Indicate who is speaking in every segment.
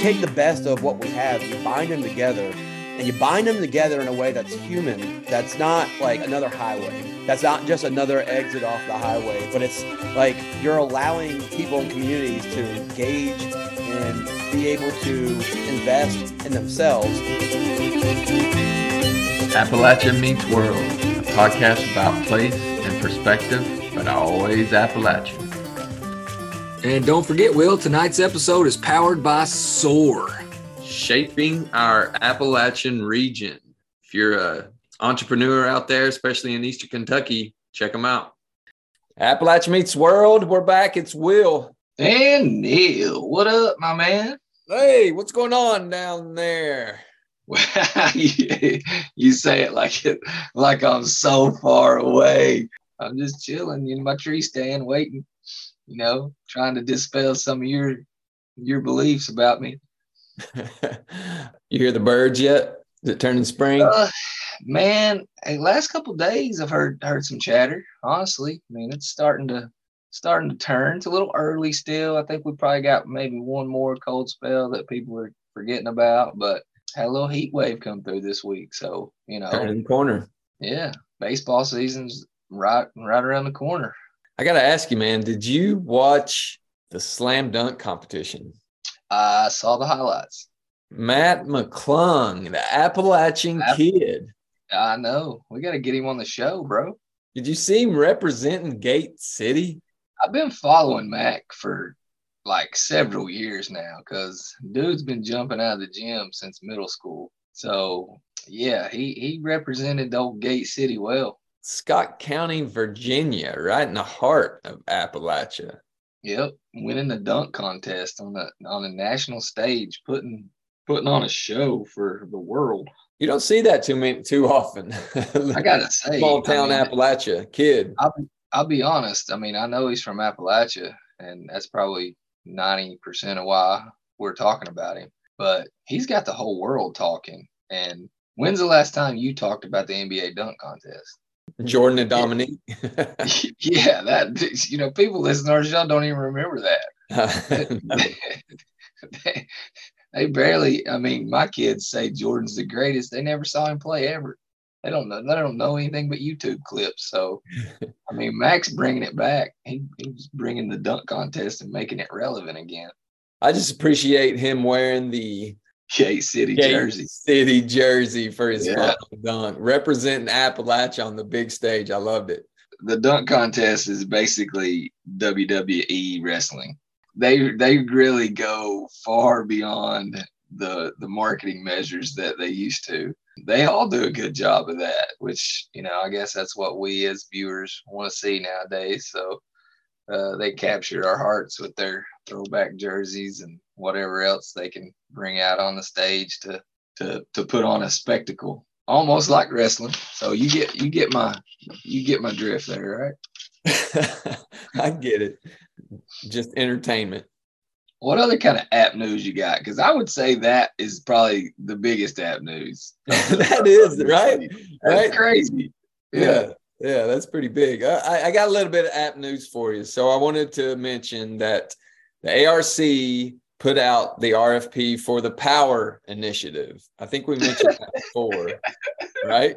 Speaker 1: Take the best of what we have, you bind them together, and you bind them together in a way that's human, that's not like another highway. That's not just another exit off the highway, but it's like you're allowing people and communities to engage and be able to invest in themselves.
Speaker 2: Appalachia Meets World, a podcast about place and perspective, but always Appalachia.
Speaker 3: And don't forget, Will, tonight's episode is powered by SOAR.
Speaker 2: Shaping our Appalachian region. If you're a entrepreneur out there, especially in Eastern Kentucky, check them out. Appalachian Meets World, we're back. It's Will.
Speaker 4: And Neil, what up, my man?
Speaker 2: Hey, what's going on down there?
Speaker 4: you say it like it like I'm so far away. I'm just chilling in my tree stand, waiting. You know, trying to dispel some of your your beliefs about me.
Speaker 2: you hear the birds yet? Is it turning spring?
Speaker 4: Uh, man, hey, last couple days I've heard heard some chatter. Honestly, I mean it's starting to starting to turn. It's a little early still. I think we probably got maybe one more cold spell that people are forgetting about, but had a little heat wave come through this week. So, you know,
Speaker 2: turning the corner.
Speaker 4: Yeah. Baseball season's right right around the corner.
Speaker 2: I gotta ask you, man, did you watch the slam dunk competition?
Speaker 4: I saw the highlights.
Speaker 2: Mac McClung, the Appalachian App- kid.
Speaker 4: I know. We got to get him on the show, bro.
Speaker 2: Did you see him representing Gate City?
Speaker 4: I've been following Mac for like several years now because dude's been jumping out of the gym since middle school. So yeah, he he represented old Gate City well.
Speaker 2: Scott County, Virginia, right in the heart of Appalachia.
Speaker 4: Yep, winning the dunk contest on the on a national stage, putting putting on a show for the world.
Speaker 2: You don't see that too many too often.
Speaker 4: I gotta say,
Speaker 2: small town I mean, Appalachia kid.
Speaker 4: I'll be, I'll be honest. I mean, I know he's from Appalachia, and that's probably ninety percent of why we're talking about him. But he's got the whole world talking. And when's the last time you talked about the NBA dunk contest?
Speaker 2: Jordan and Dominique.
Speaker 4: yeah, that you know, people listening to our don't even remember that. they, they barely. I mean, my kids say Jordan's the greatest. They never saw him play ever. They don't know. They don't know anything but YouTube clips. So, I mean, Mac's bringing it back. He, he's bringing the dunk contest and making it relevant again.
Speaker 2: I just appreciate him wearing the
Speaker 4: Gate City Gate jersey.
Speaker 2: City jersey for his yeah. dunk, representing Appalachia on the big stage. I loved it.
Speaker 4: The dunk contest is basically WWE wrestling. They they really go far beyond the the marketing measures that they used to. They all do a good job of that, which you know I guess that's what we as viewers want to see nowadays. So uh, they captured our hearts with their throwback jerseys and whatever else they can bring out on the stage to to to put on a spectacle, almost like wrestling. So you get you get my you get my drift there,
Speaker 2: right? I get it. Just entertainment.
Speaker 4: What other kind of app news you got? Because I would say that is probably the biggest app news.
Speaker 2: that is right.
Speaker 4: That's right? crazy.
Speaker 2: Yeah. yeah. Yeah, that's pretty big. I, I got a little bit of app news for you. So I wanted to mention that the ARC put out the RFP for the Power Initiative. I think we mentioned that before, right?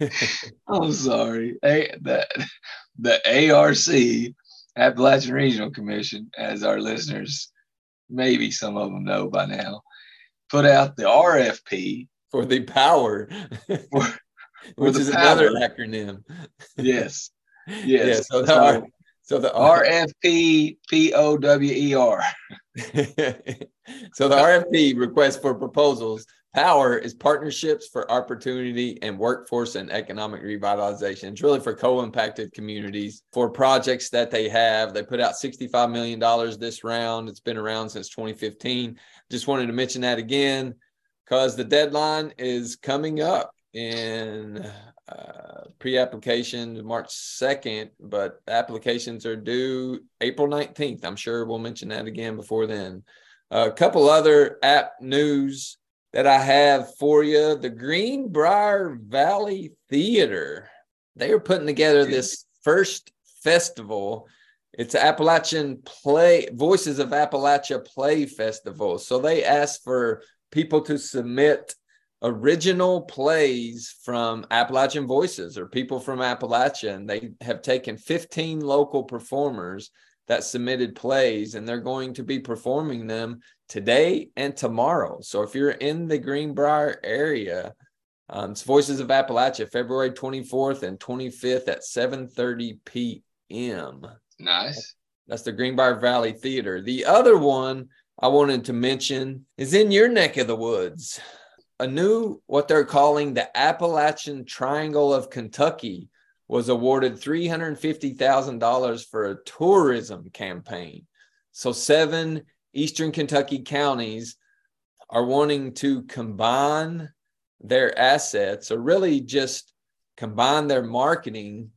Speaker 4: I'm sorry. Hey, the, the ARC, Appalachian Regional Commission, as our listeners, maybe some of them know by now, put out the RFP
Speaker 2: for the Power. For, which is power. another acronym.
Speaker 4: Yes. Yes.
Speaker 2: Yeah, so, the, R,
Speaker 4: so the RFP P O W E R.
Speaker 2: so the RFP request for proposals Power is Partnerships for Opportunity and Workforce and Economic Revitalization. It's really for co impacted communities for projects that they have. They put out $65 million this round. It's been around since 2015. Just wanted to mention that again because the deadline is coming up in uh, pre-application March 2nd, but applications are due April 19th. I'm sure we'll mention that again before then. A couple other app news that I have for you. The Greenbrier Valley Theater. They are putting together this first festival. It's Appalachian Play Voices of Appalachia Play Festival. So they asked for people to submit original plays from Appalachian Voices or people from Appalachia. And they have taken 15 local performers that submitted plays and they're going to be performing them today and tomorrow. So if you're in the Greenbrier area, um, it's Voices of Appalachia, February 24th and 25th at 7:30 p.m.
Speaker 4: Nice.
Speaker 2: That's the Greenbrier Valley Theater. The other one I wanted to mention is in your neck of the woods a new what they're calling the Appalachian Triangle of Kentucky was awarded $350,000 for a tourism campaign. So seven eastern Kentucky counties are wanting to combine their assets or really just combine their marketing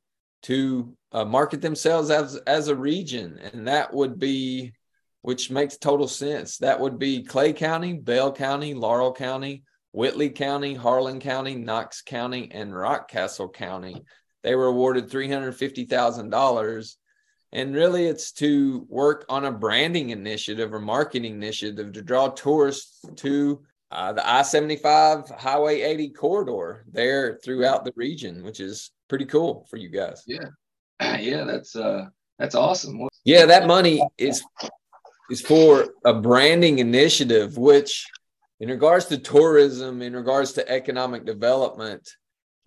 Speaker 2: to uh, market themselves as as a region and that would be which makes total sense that would be clay county bell county laurel county Whitley County, Harlan County, Knox County, and Rockcastle County. They were awarded $350,000. And really, it's to work on a branding initiative or marketing initiative to draw tourists to uh, the I 75 Highway 80 corridor there throughout the region, which is pretty cool for you guys.
Speaker 4: Yeah. Yeah, that's uh that's awesome.
Speaker 2: Yeah, that money is is for a branding initiative, which in regards to tourism, in regards to economic development,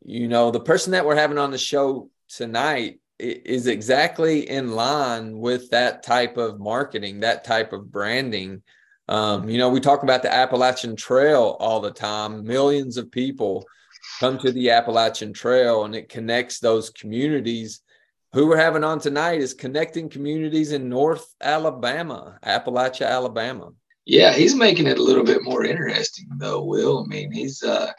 Speaker 2: you know, the person that we're having on the show tonight is exactly in line with that type of marketing, that type of branding. Um, you know, we talk about the Appalachian Trail all the time. Millions of people come to the Appalachian Trail and it connects those communities. Who we're having on tonight is connecting communities in North Alabama, Appalachia, Alabama.
Speaker 4: Yeah, he's making it a little bit more interesting though, Will. I mean, he's uh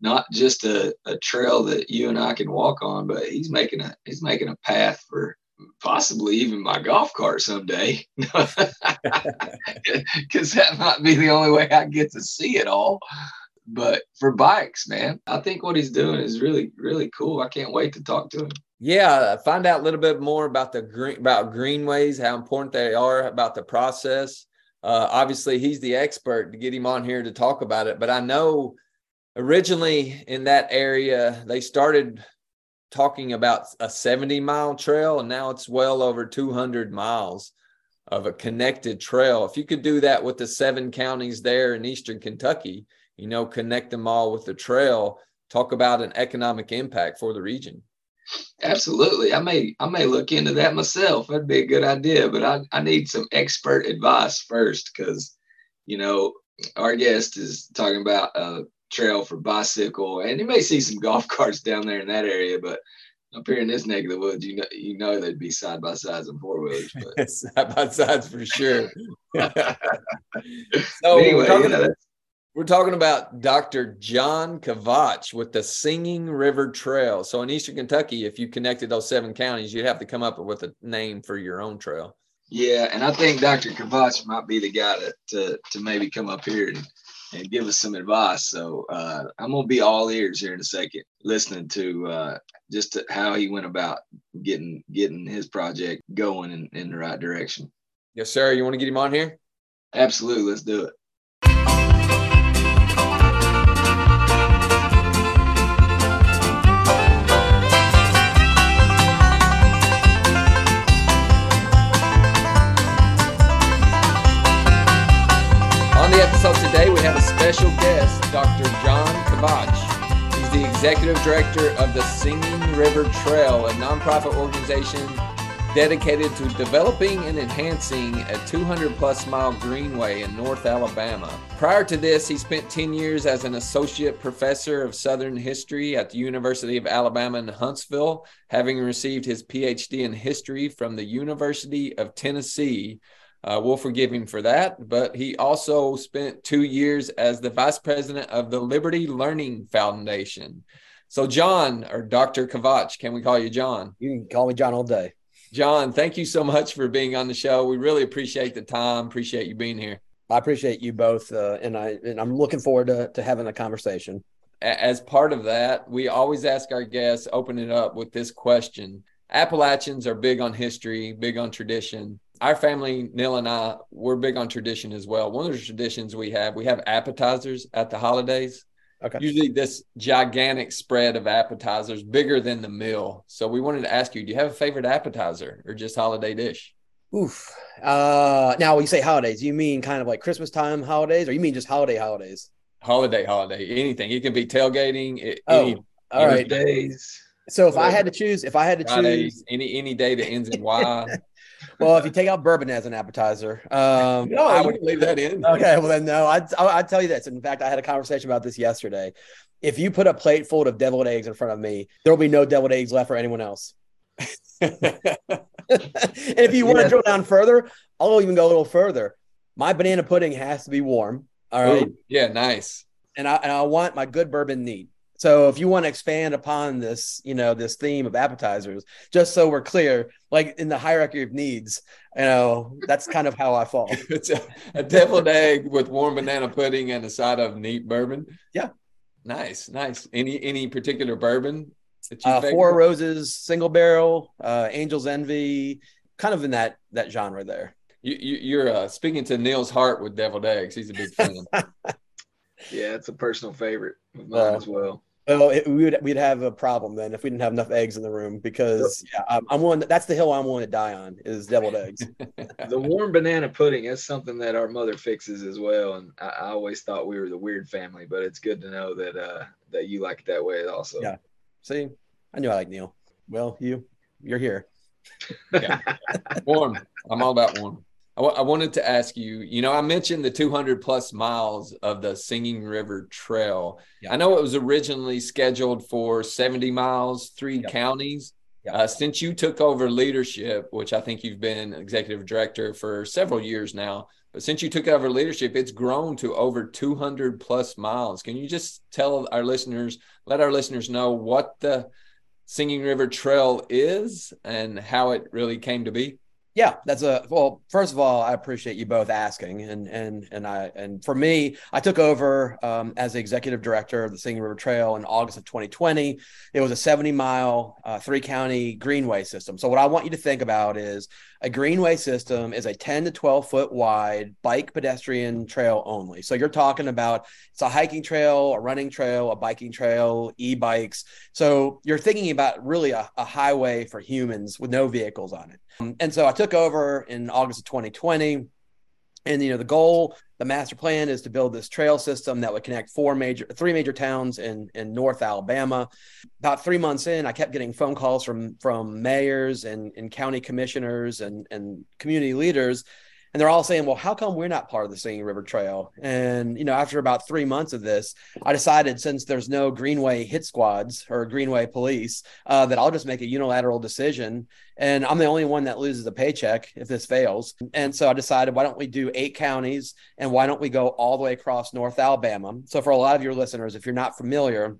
Speaker 4: not just a, a trail that you and I can walk on, but he's making a he's making a path for possibly even my golf cart someday. Because that might be the only way I get to see it all. But for bikes, man, I think what he's doing is really, really cool. I can't wait to talk to him.
Speaker 2: Yeah, find out a little bit more about the green about greenways, how important they are, about the process. Uh, obviously, he's the expert to get him on here to talk about it. But I know originally in that area, they started talking about a 70 mile trail, and now it's well over 200 miles of a connected trail. If you could do that with the seven counties there in eastern Kentucky, you know, connect them all with the trail, talk about an economic impact for the region.
Speaker 4: Absolutely. I may I may look into that myself. That'd be a good idea, but I, I need some expert advice first because you know our guest is talking about a trail for bicycle and you may see some golf carts down there in that area, but up here in this neck of the woods, you know you know they'd be side by sides and four wheelers.
Speaker 2: side by sides for sure. so anyway, yeah, we're talking about Dr. John Kovach with the Singing River Trail. So in Eastern Kentucky, if you connected those seven counties, you'd have to come up with a name for your own trail.
Speaker 4: Yeah, and I think Dr. Kovach might be the guy to to, to maybe come up here and, and give us some advice. So uh, I'm gonna be all ears here in a second, listening to uh, just to how he went about getting getting his project going in, in the right direction.
Speaker 2: Yes, sir. You want to get him on here?
Speaker 4: Absolutely. Let's do it.
Speaker 2: Today, we have a special guest, Dr. John Kovach. He's the executive director of the Singing River Trail, a nonprofit organization dedicated to developing and enhancing a 200 plus mile greenway in North Alabama. Prior to this, he spent 10 years as an associate professor of Southern history at the University of Alabama in Huntsville, having received his PhD in history from the University of Tennessee. Uh, we'll forgive him for that, but he also spent two years as the vice president of the Liberty Learning Foundation. So, John or Dr. Kovach, can we call you John?
Speaker 1: You can call me John all day.
Speaker 2: John, thank you so much for being on the show. We really appreciate the time. Appreciate you being here.
Speaker 1: I appreciate you both, uh, and I and I'm looking forward to to having a conversation.
Speaker 2: As part of that, we always ask our guests open it up with this question. Appalachians are big on history, big on tradition. Our family, Neil and I, we're big on tradition as well. One of the traditions we have, we have appetizers at the holidays. Okay. Usually this gigantic spread of appetizers, bigger than the meal. So we wanted to ask you, do you have a favorite appetizer or just holiday dish?
Speaker 1: Oof. Uh now when you say holidays, you mean kind of like Christmas time holidays, or you mean just holiday holidays?
Speaker 2: Holiday, holiday, anything. It can be tailgating.
Speaker 1: Oh, any, all right.
Speaker 4: Days.
Speaker 1: So if I had to choose, if I had to Fridays, choose
Speaker 2: any any day that ends in Y,
Speaker 1: well, if you take out bourbon as an appetizer, um,
Speaker 2: no, I would leave that in.
Speaker 1: Okay, well then no, I'd, I'd tell you this. In fact, I had a conversation about this yesterday. If you put a plate full of deviled eggs in front of me, there will be no deviled eggs left for anyone else. and if you want to drill down further, I'll even go a little further. My banana pudding has to be warm. All right. Ooh,
Speaker 2: yeah, nice.
Speaker 1: And I and I want my good bourbon neat. So if you want to expand upon this, you know, this theme of appetizers, just so we're clear, like in the hierarchy of needs, you know, that's kind of how I fall.
Speaker 2: it's a, a deviled egg with warm banana pudding and a side of neat bourbon.
Speaker 1: Yeah.
Speaker 2: Nice, nice. Any any particular bourbon?
Speaker 1: Uh, Four Roses, single barrel, uh, Angel's Envy, kind of in that that genre there.
Speaker 2: You, you are uh, speaking to Neil's heart with deviled eggs. He's a big fan.
Speaker 4: yeah, it's a personal favorite of mine as well.
Speaker 1: Well, it, we would we'd have a problem then if we didn't have enough eggs in the room because yeah, I'm, I'm willing. That's the hill I'm willing to die on is deviled eggs.
Speaker 4: the warm banana pudding is something that our mother fixes as well, and I, I, always thought we were the weird family, but it's good to know that uh, that you like it that way also.
Speaker 1: Yeah. See, I knew I like Neil. Well, you you're here.
Speaker 2: yeah. Warm. I'm all about warm. I, w- I wanted to ask you, you know, I mentioned the 200 plus miles of the Singing River Trail. I know it was originally scheduled for 70 miles, three counties. Uh, since you took over leadership, which I think you've been executive director for several years now, but since you took over leadership, it's grown to over 200 plus miles. Can you just tell our listeners, let our listeners know what the Singing River Trail is and how it really came to be?
Speaker 1: Yeah, that's a well. First of all, I appreciate you both asking, and and and I and for me, I took over um, as the executive director of the Singing River Trail in August of 2020. It was a 70 mile, uh, three county greenway system. So what I want you to think about is a greenway system is a 10 to 12 foot wide bike pedestrian trail only. So you're talking about it's a hiking trail, a running trail, a biking trail, e-bikes. So you're thinking about really a, a highway for humans with no vehicles on it. Um, and so I took over in August of 2020. And you know the goal, the master plan is to build this trail system that would connect four major, three major towns in in North Alabama. About three months in, I kept getting phone calls from from mayors and, and county commissioners and and community leaders and they're all saying, "Well, how come we're not part of the Singing River Trail?" And you know, after about three months of this, I decided since there's no Greenway hit squads or Greenway police, uh, that I'll just make a unilateral decision, and I'm the only one that loses a paycheck if this fails. And so I decided, why don't we do eight counties, and why don't we go all the way across North Alabama? So for a lot of your listeners, if you're not familiar,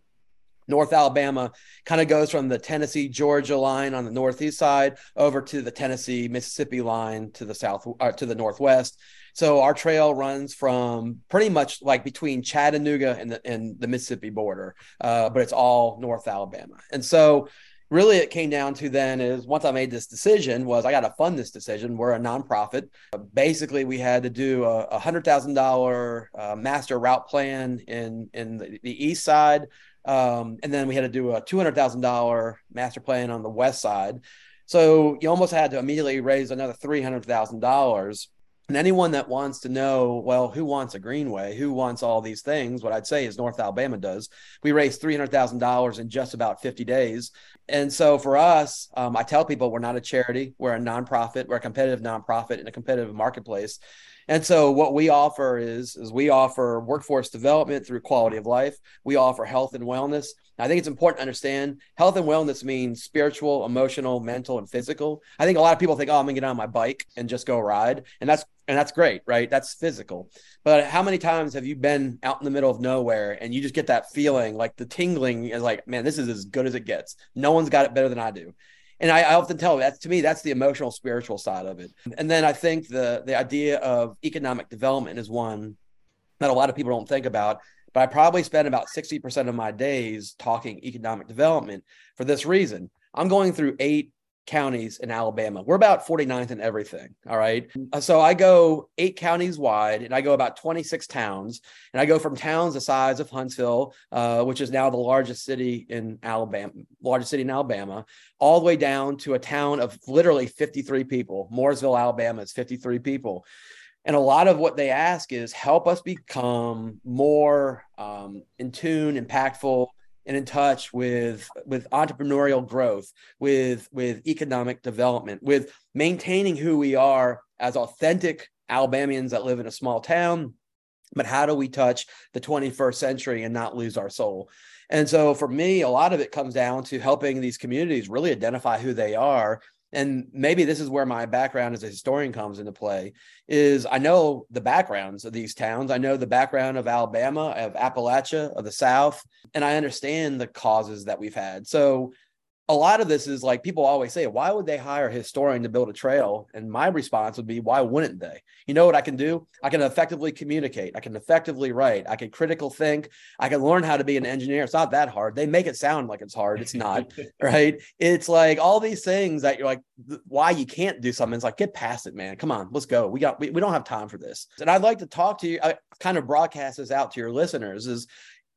Speaker 1: North Alabama kind of goes from the Tennessee Georgia line on the northeast side over to the Tennessee Mississippi line to the south uh, to the northwest. So our trail runs from pretty much like between Chattanooga and the and the Mississippi border, uh, but it's all North Alabama. And so really it came down to then is once I made this decision was I got to fund this decision. We're a nonprofit. Basically, we had to do a, hundred thousand uh, master route plan in in the, the east side um, and then we had to do a $200,000 master plan on the west side. So you almost had to immediately raise another $300,000. And anyone that wants to know, well, who wants a greenway? Who wants all these things? What I'd say is North Alabama does. We raised $300,000 in just about 50 days. And so for us, um, I tell people we're not a charity, we're a nonprofit, we're a competitive nonprofit in a competitive marketplace. And so what we offer is is we offer workforce development through quality of life. We offer health and wellness. I think it's important to understand health and wellness means spiritual, emotional, mental, and physical. I think a lot of people think, oh, I'm gonna get on my bike and just go ride. And that's and that's great, right? That's physical. But how many times have you been out in the middle of nowhere and you just get that feeling like the tingling is like, man, this is as good as it gets. No one's got it better than I do and I, I, often tell that to me that's the emotional spiritual side of it. And then i think the the idea of economic development is one that a lot of people don't think about but i probably spend about 60% of my days talking economic development for this reason. I'm going through eight counties in Alabama. We're about 49th in everything. All right. Uh, so I go eight counties wide and I go about 26 towns. And I go from towns the size of Huntsville, uh, which is now the largest city in Alabama, largest city in Alabama, all the way down to a town of literally 53 people. Mooresville, Alabama is 53 people. And a lot of what they ask is help us become more um, in tune, impactful, and in touch with with entrepreneurial growth with with economic development with maintaining who we are as authentic alabamians that live in a small town. But how do we touch the 21st century and not lose our soul? And so for me a lot of it comes down to helping these communities really identify who they are and maybe this is where my background as a historian comes into play is i know the backgrounds of these towns. I know the background of alabama of appalachia of the south and i understand the causes that we've had. So a lot of this is like people always say, why would they hire a historian to build a trail? And my response would be, why wouldn't they? You know what I can do? I can effectively communicate. I can effectively write. I can critical think. I can learn how to be an engineer. It's not that hard. They make it sound like it's hard. It's not, right? It's like all these things that you're like, why you can't do something. It's like, get past it, man. Come on, let's go. We got, we, we don't have time for this. And I'd like to talk to you, I kind of broadcast this out to your listeners is,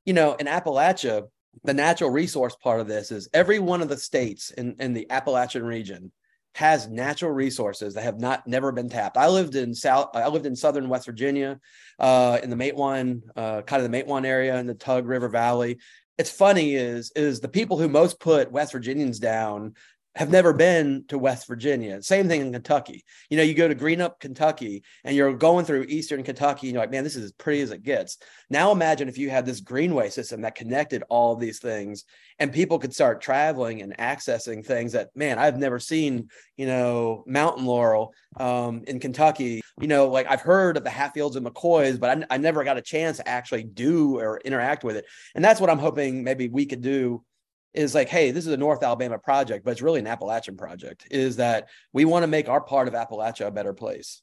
Speaker 1: you know, in Appalachia, the natural resource part of this is every one of the states in, in the Appalachian region has natural resources that have not never been tapped. I lived in South, I lived in southern West Virginia, uh, in the Matewan, uh, kind of the Matewan area in the Tug River Valley. It's funny is is the people who most put West Virginians down have never been to West Virginia. Same thing in Kentucky. You know, you go to Greenup, Kentucky, and you're going through Eastern Kentucky, and you're like, man, this is as pretty as it gets. Now imagine if you had this greenway system that connected all these things, and people could start traveling and accessing things that, man, I've never seen. You know, mountain laurel um, in Kentucky. You know, like I've heard of the Hatfields and McCoys, but I, I never got a chance to actually do or interact with it. And that's what I'm hoping maybe we could do is like, hey, this is a North Alabama project, but it's really an Appalachian project. Is that we want to make our part of Appalachia a better place.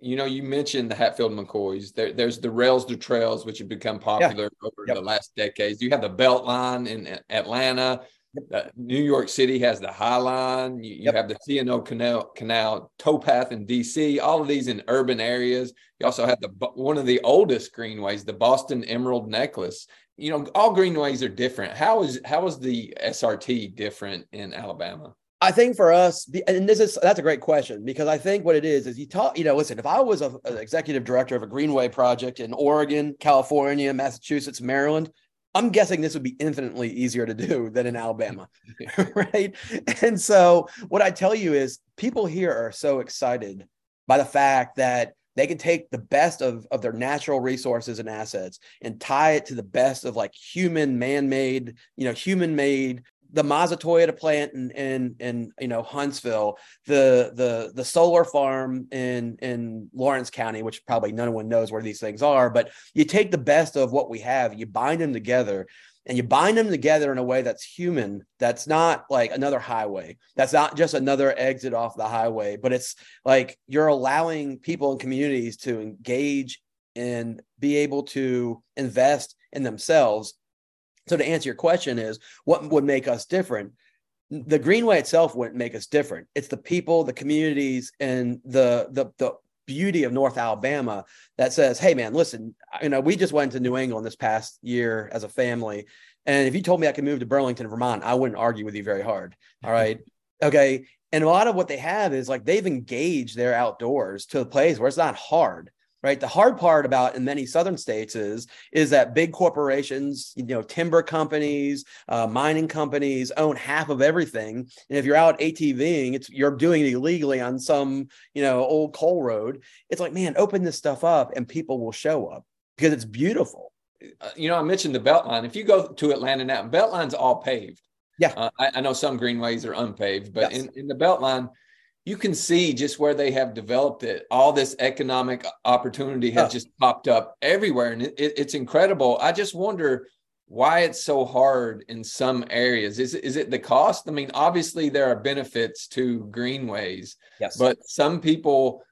Speaker 2: You know, you mentioned the Hatfield McCoys. There, there's the rails to trails, which have become popular yeah. over yep. the last decades. You have the Beltline in Atlanta. Uh, New York City has the High Line. You, you yep. have the C&O Canal, Canal, towpath in DC. All of these in urban areas. You also have the one of the oldest greenways, the Boston Emerald Necklace, you know, all greenways are different. How is how is the SRT different in Alabama?
Speaker 1: I think for us, and this is that's a great question because I think what it is is you talk, you know, listen, if I was a, an executive director of a greenway project in Oregon, California, Massachusetts, Maryland, I'm guessing this would be infinitely easier to do than in Alabama, right? And so what I tell you is people here are so excited by the fact that they can take the best of, of their natural resources and assets and tie it to the best of like human man-made you know human-made the Mazda Toyota plant in, in in you know Huntsville, the the the solar farm in in Lawrence County, which probably no one knows where these things are, but you take the best of what we have, you bind them together, and you bind them together in a way that's human that's not like another highway that's not just another exit off the highway but it's like you're allowing people and communities to engage and be able to invest in themselves. So to answer your question is what would make us different? The greenway itself wouldn't make us different. It's the people the communities and the the the beauty of North Alabama that says, "Hey, man, listen, you know, we just went to New England this past year as a family, and if you told me I could move to Burlington, Vermont, I wouldn't argue with you very hard. All right, okay." And a lot of what they have is like they've engaged their outdoors to a place where it's not hard right? The hard part about in many southern states is is that big corporations you know timber companies uh, mining companies own half of everything. And if you're out atving it's you're doing it illegally on some you know old coal road. It's like man open this stuff up and people will show up because it's beautiful.
Speaker 2: Uh, you know i mentioned the beltline if you go to atlanta now beltline's all paved.
Speaker 1: Yeah.
Speaker 2: Uh, I, I, know some greenways are unpaved but
Speaker 1: yes.
Speaker 2: in, in the beltline you can see just where they have developed it. All this economic opportunity has oh. just popped up everywhere, and it, it, it's incredible. I just wonder why it's so hard in some areas. Is is it the cost? I mean, obviously there are benefits to greenways,
Speaker 1: yes,
Speaker 2: but some people.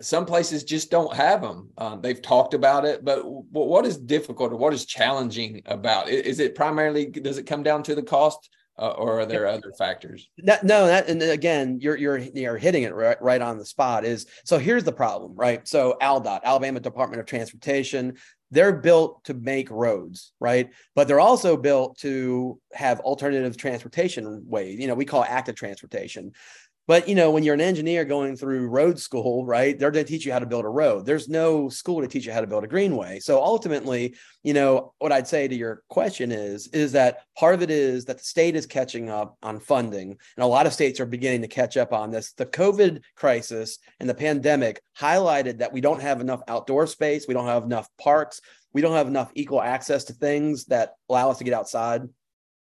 Speaker 2: Some places just don't have them. Um, they've talked about it, but what is difficult or what is challenging about it? Is it primarily, does it come down to the cost uh, or are there other factors?
Speaker 1: That, no, that and again, you're you're you're hitting it right, right on the spot. Is so here's the problem, right? So ALDOT, Alabama Department of Transportation, they're built to make roads, right? But they're also built to have alternative transportation ways. You know, we call active transportation. But you know, when you're an engineer going through road school, right? They're going to teach you how to build a road. There's no school to teach you how to build a greenway. So ultimately, you know, what I'd say to your question is, is that part of it is that the state is catching up on funding, and a lot of states are beginning to catch up on this. The COVID crisis and the pandemic highlighted that we don't have enough outdoor space, we don't have enough parks, we don't have enough equal access to things that allow us to get outside.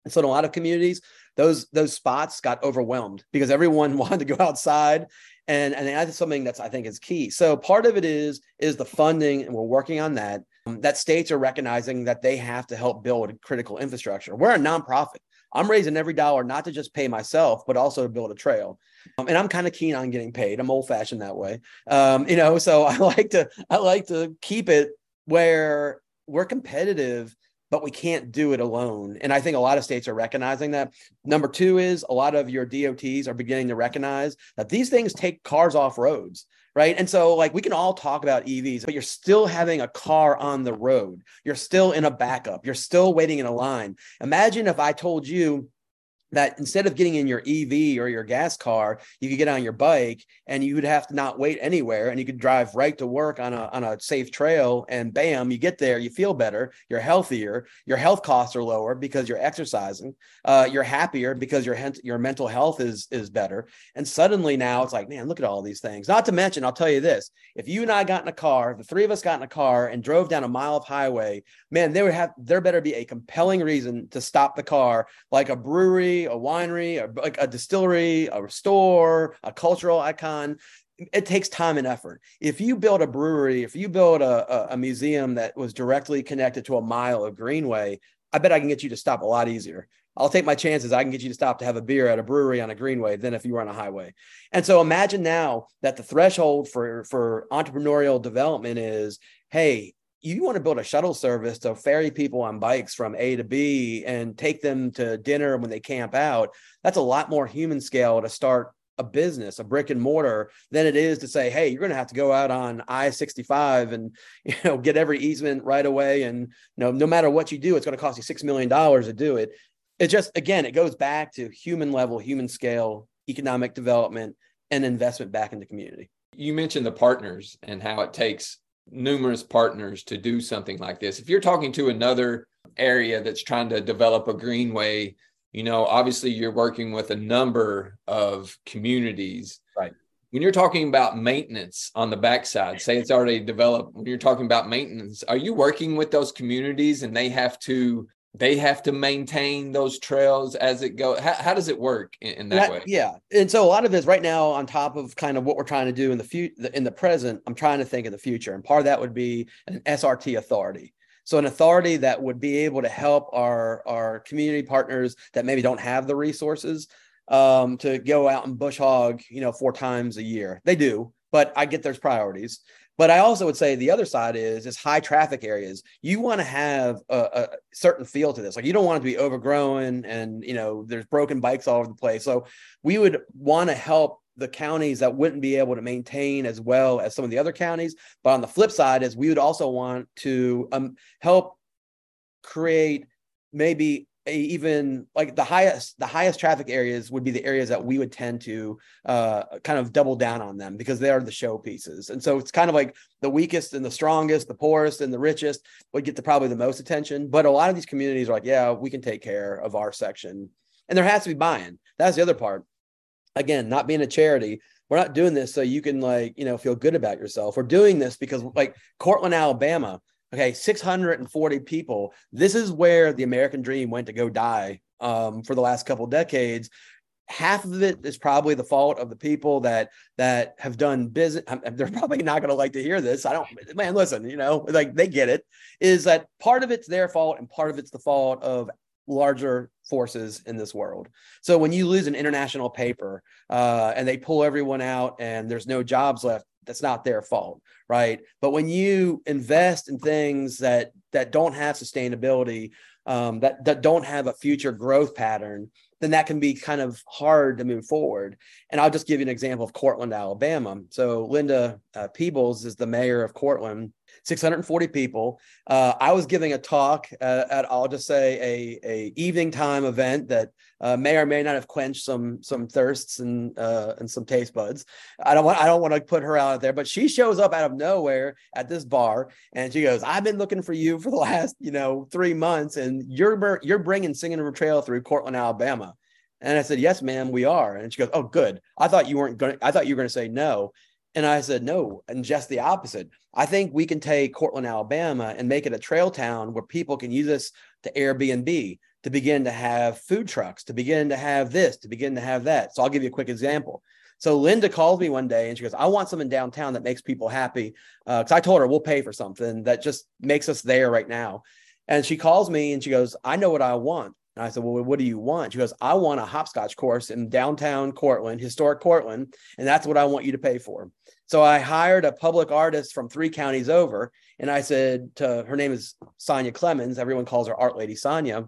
Speaker 1: And so in a lot of communities, those those spots got overwhelmed because everyone wanted to go outside. And and that's something that's i think is key. So part of it is is the funding and we're working on that um, that states are recognizing that they have to help build critical infrastructure. We're a nonprofit. I'm raising every dollar not to just pay myself but also to build a trail. Um, and i'm kind of keen on getting paid. I'm old fashioned that way. Um, you know so i like to i like to keep it where we're competitive but we can't do it alone. And I think a lot of states are recognizing that. Number two is a lot of your DOTs are beginning to recognize that these things take cars off roads, right? And so, like, we can all talk about EVs, but you're still having a car on the road. You're still in a backup. You're still waiting in a line. Imagine if I told you that instead of getting in your EV or your gas car, you could get on your bike and you would have to not wait anywhere and you could drive right to work on a, on a safe trail and bam, you get there, you feel better, you're healthier, your health costs are lower because you're exercising, uh, you're happier because your, your mental health is, is better. And suddenly now it's like, man, look at all these things. Not to mention, I'll tell you this, if you and I got in a car, the three of us got in a car and drove down a mile of highway, man, there would have, there better be a compelling reason to stop the car like a brewery a winery, a, like a distillery, a store, a cultural icon. It takes time and effort. If you build a brewery, if you build a, a, a museum that was directly connected to a mile of greenway, I bet I can get you to stop a lot easier. I'll take my chances. I can get you to stop to have a beer at a brewery on a greenway than if you were on a highway. And so imagine now that the threshold for for entrepreneurial development is, hey, you want to build a shuttle service to ferry people on bikes from A to B and take them to dinner when they camp out, that's a lot more human scale to start a business, a brick and mortar, than it is to say, hey, you're going to have to go out on I-65 and you know get every easement right away, and you know no matter what you do, it's going to cost you six million dollars to do it. It just again, it goes back to human level, human scale, economic development, and investment back in the community.
Speaker 2: You mentioned the partners and how it takes numerous partners to do something like this. If you're talking to another area that's trying to develop a greenway, you know, obviously you're working with a number of communities.
Speaker 1: Right.
Speaker 2: When you're talking about maintenance on the backside, say it's already developed, when you're talking about maintenance, are you working with those communities and they have to they have to maintain those trails as it goes how, how does it work in, in that, that, way?
Speaker 1: yeah and so a lot of this right now on top of kind of what we're trying to do in the future in the present i'm trying to think of the future and part of that would be an srt authority. So an authority that would be able to help our our community partners that maybe don't have the resources um, to go out and bush hog you know four times a year. They do but i get there's priorities but I also would say the other side is is high traffic areas. You want to have a, a, certain feel to this. Like you don't want it to be overgrown and you know there's broken bikes all over the place. So we would want to help the counties that wouldn't be able to maintain as well as some of the other counties. But on the flip side is we would also want to um, help create maybe even like the highest the highest traffic areas would be the areas that we would tend to uh, kind of double down on them because they are the show pieces. And so it's kind of like the weakest and the strongest the poorest and the richest would get the probably the most attention. But a lot of these communities are like yeah we can take care of our section. And there has to be buy-in. That's the other part. Again not being a charity we're not doing this so you can like you know feel good about yourself. We're doing this because like Courtland Alabama Okay, 640 people. This is where the American dream went to go die um, for the last couple decades. Half of it is probably the fault of the people that that have done business. They're probably not going to like to hear this. I don't, man. Listen, you know, like they get it. Is that part of it's their fault and part of it's the fault of larger forces in this world. So when you lose an international paper uh, and they pull everyone out and there's no jobs left, that's not their fault right? But when you invest in things that that don't have sustainability um, that that don't have a future growth pattern then that can be kind of hard to move forward. And i'll just give you an example of Courtland alabama. So linda uh, peebles is the mayor of Courtland 640 people. Uh, I was giving a talk at, at, I'll just say a, a evening time event that uh, may or may not have quenched some some thirsts and uh, and some taste buds. I don't want I don't want to put her out there, but she shows up out of nowhere at this bar and she goes, "I've been looking for you for the last you know three months, and you're you're bringing Singing River Trail through Courtland, Alabama." And I said, "Yes, ma'am, we are." And she goes, "Oh, good. I thought you weren't going. I thought you were going to say no." And I said, no, and just the opposite. I think we can take Courtland, Alabama, and make it a trail town where people can use this to Airbnb, to begin to have food trucks, to begin to have this, to begin to have that. So I'll give you a quick example. So Linda calls me one day and she goes, I want something downtown that makes people happy. Because uh, I told her we'll pay for something that just makes us there right now. And she calls me and she goes, I know what I want. And I said, Well, what do you want? She goes, I want a hopscotch course in downtown Courtland, historic Courtland, and that's what I want you to pay for. So I hired a public artist from three counties over, and I said to her name is Sonia Clemens. Everyone calls her Art Lady Sonia.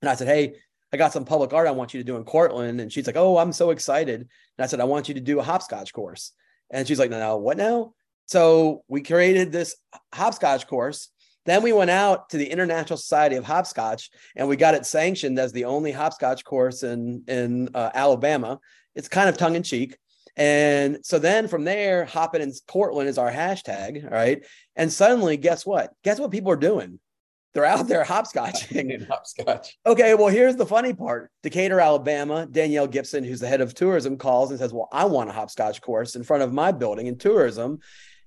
Speaker 1: And I said, Hey, I got some public art I want you to do in Courtland. And she's like, Oh, I'm so excited. And I said, I want you to do a hopscotch course. And she's like, No, no, what now? So we created this hopscotch course then we went out to the International Society of Hopscotch and we got it sanctioned as the only hopscotch course in in uh, Alabama. It's kind of tongue in cheek. And so then from there, hopping in Courtland is our hashtag, right? And suddenly, guess what? Guess what people are doing? They're out there hopscotching.
Speaker 2: hopscotch.
Speaker 1: Okay, well, here's the funny part. Decatur, Alabama, Danielle Gibson, who's the head of tourism, calls and says, Well, I want a hopscotch course in front of my building in tourism.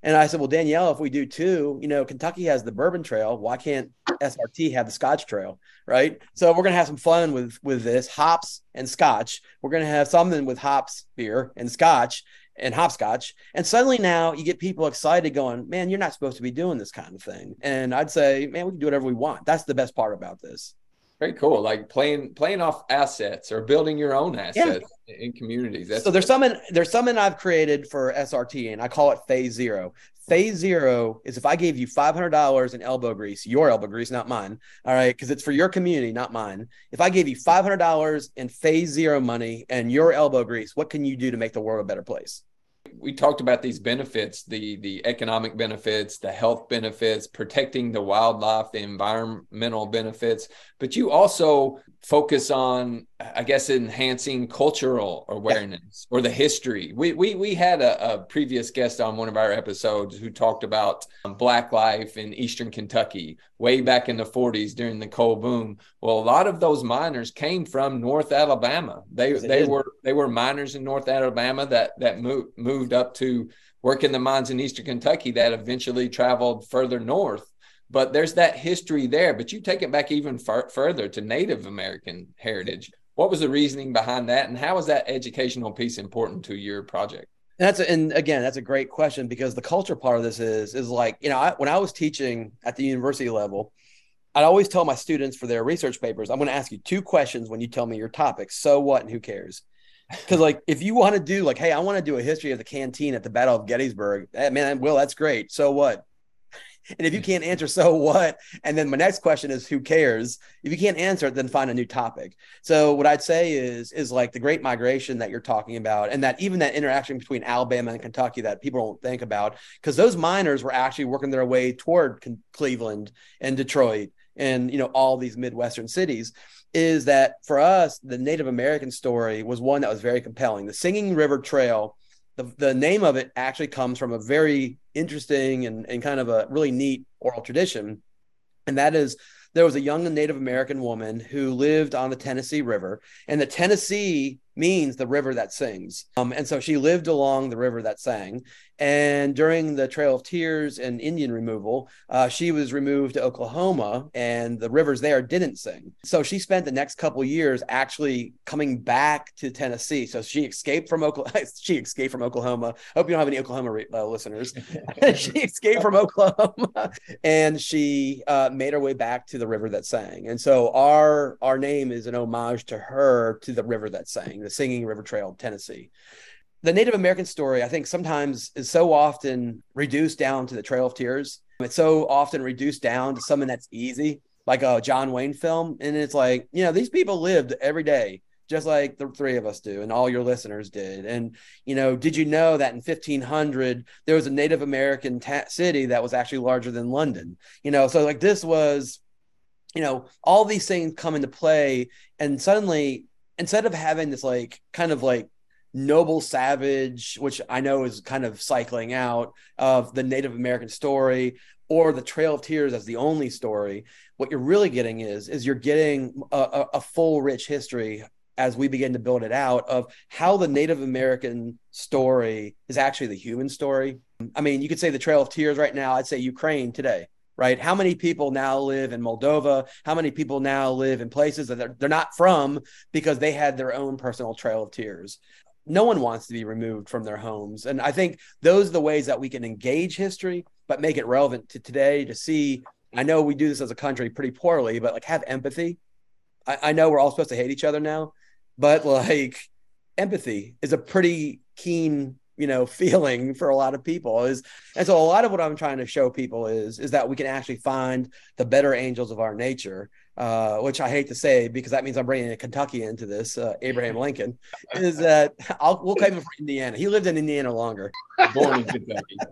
Speaker 1: And I said, well, Danielle, if we do two, you know, Kentucky has the bourbon trail. Why can't SRT have the Scotch trail? Right. So we're gonna have some fun with with this hops and Scotch. We're gonna have something with hops beer and Scotch and hopscotch. And suddenly now you get people excited going, man, you're not supposed to be doing this kind of thing. And I'd say, man, we can do whatever we want. That's the best part about this.
Speaker 2: Very cool. Like playing playing off assets or building your own assets yeah. in communities.
Speaker 1: That's so there's something there's something I've created for SRT and I call it phase zero. Phase zero is if I gave you five hundred dollars in elbow grease, your elbow grease, not mine. All right, because it's for your community, not mine. If I gave you five hundred dollars in phase zero money and your elbow grease, what can you do to make the world a better place?
Speaker 2: We talked about these benefits the the economic benefits the health benefits protecting the wildlife the environmental benefits but you also focus on i guess enhancing cultural awareness or the history. We we, we had a, a, previous guest on one of our episodes who talked about um, black life in eastern kentucky way back in the 40s during the coal boom. Well a lot of those miners came from north alabama. They they were they were miners in north alabama that that moved moved up to work in the mines in eastern kentucky that eventually traveled further north. But there's that history there. But you take it back even far, further to Native American heritage. What was the reasoning behind that, and how is that educational piece important to your project?
Speaker 1: That's a, and again, that's a great question because the culture part of this is is like you know I, when I was teaching at the university level, I'd always tell my students for their research papers, I'm going to ask you two questions when you tell me your topic. So what and who cares? Because like if you want to do like, hey, I want to do a history of the canteen at the Battle of Gettysburg, eh, man, well, that's great. So what? And if you can't answer, so what? And then my next question is, who cares? If you can't answer it, then find a new topic. So what I'd say is, is like the Great Migration that you're talking about, and that even that interaction between Alabama and Kentucky that people don't think about, because those miners were actually working their way toward Cleveland and Detroit and you know all these midwestern cities is that for us the native american story was one that was very compelling the singing river trail the, the name of it actually comes from a very interesting and, and kind of a really neat oral tradition. And that is there was a young native american woman who lived on the tennessee river and the tennessee means the river that sings. Um, and so she lived along the river that sang. And during the Trail of Tears and Indian removal, uh, she was removed to Oklahoma, and the rivers there didn't sing. So she spent the next couple years actually coming back to Tennessee. So she escaped from Oklahoma. she escaped from Oklahoma. Hope you don't have any Oklahoma re- uh, listeners. she escaped from Oklahoma, and she uh, made her way back to the river that sang. And so our our name is an homage to her to the river that sang the Singing River Trail, Tennessee. The Native American story, I think, sometimes is so often reduced down to the Trail of Tears. It's so often reduced down to something that's easy, like a John Wayne film. And it's like, you know, these people lived every day just like the three of us do and all your listeners did and you know did you know that in 1500 there was a native american ta- city that was actually larger than london you know so like this was you know all these things come into play and suddenly instead of having this like kind of like noble savage, which I know is kind of cycling out of the Native American story or the Trail of Tears as the only story, what you're really getting is is you're getting a, a full, rich history as we begin to build it out of how the Native American story is actually the human story. I mean, you could say the Trail of Tears right now. I'd say Ukraine today right? How many people now live in Moldova? How many people now live in places that they're, they're not from because they had their own personal trail of tears? No one wants to be removed from their homes. And I think those are the ways that we can engage history, but make it relevant to today to see. I know we do this as a country pretty poorly, but like have empathy. I, I know we're all supposed to hate each other now, but like empathy is a pretty keen you know feeling for a lot of people is and so a lot of what i'm trying to show people is is that we can actually find the better angels of our nature uh, which i hate to say because that means i'm bringing a kentucky into this uh, abraham lincoln is that i'll we'll claim him for indiana. He lived in indiana longer. Born in kentucky.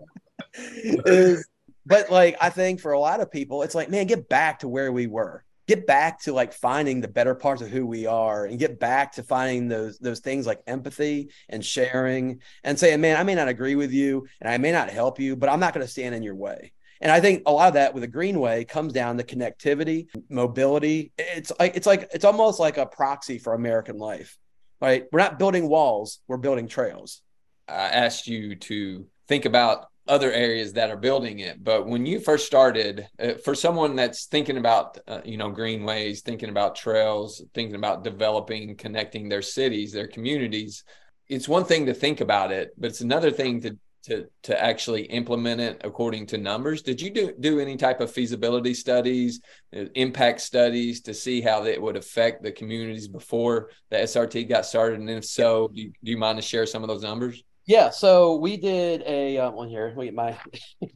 Speaker 1: Is, but like i think for a lot of people it's like man get back to where we were get back to like finding the better parts of who we are and get back to finding those those things like empathy and sharing and saying man i may not agree with you and i may not help you but i'm not going to stand in your way. And i think a lot of that with the greenway comes down to connectivity mobility. It's like it's like it's almost like a proxy for american life right? We're not building walls we're building trails.
Speaker 2: I asked you to think about other areas that are building it. But when you first started, uh, for someone that's thinking about, uh, you know, greenways, thinking about trails, thinking about developing, connecting their cities, their communities, it's one thing to think about it, but it's another thing to to to actually implement it according to numbers. Did you do do any type of feasibility studies, uh, impact studies to see how that would affect the communities before the SRT got started? And if so, do you, do you mind to share some of those numbers?
Speaker 1: Yeah, so we did a uh, one here. Wait, my I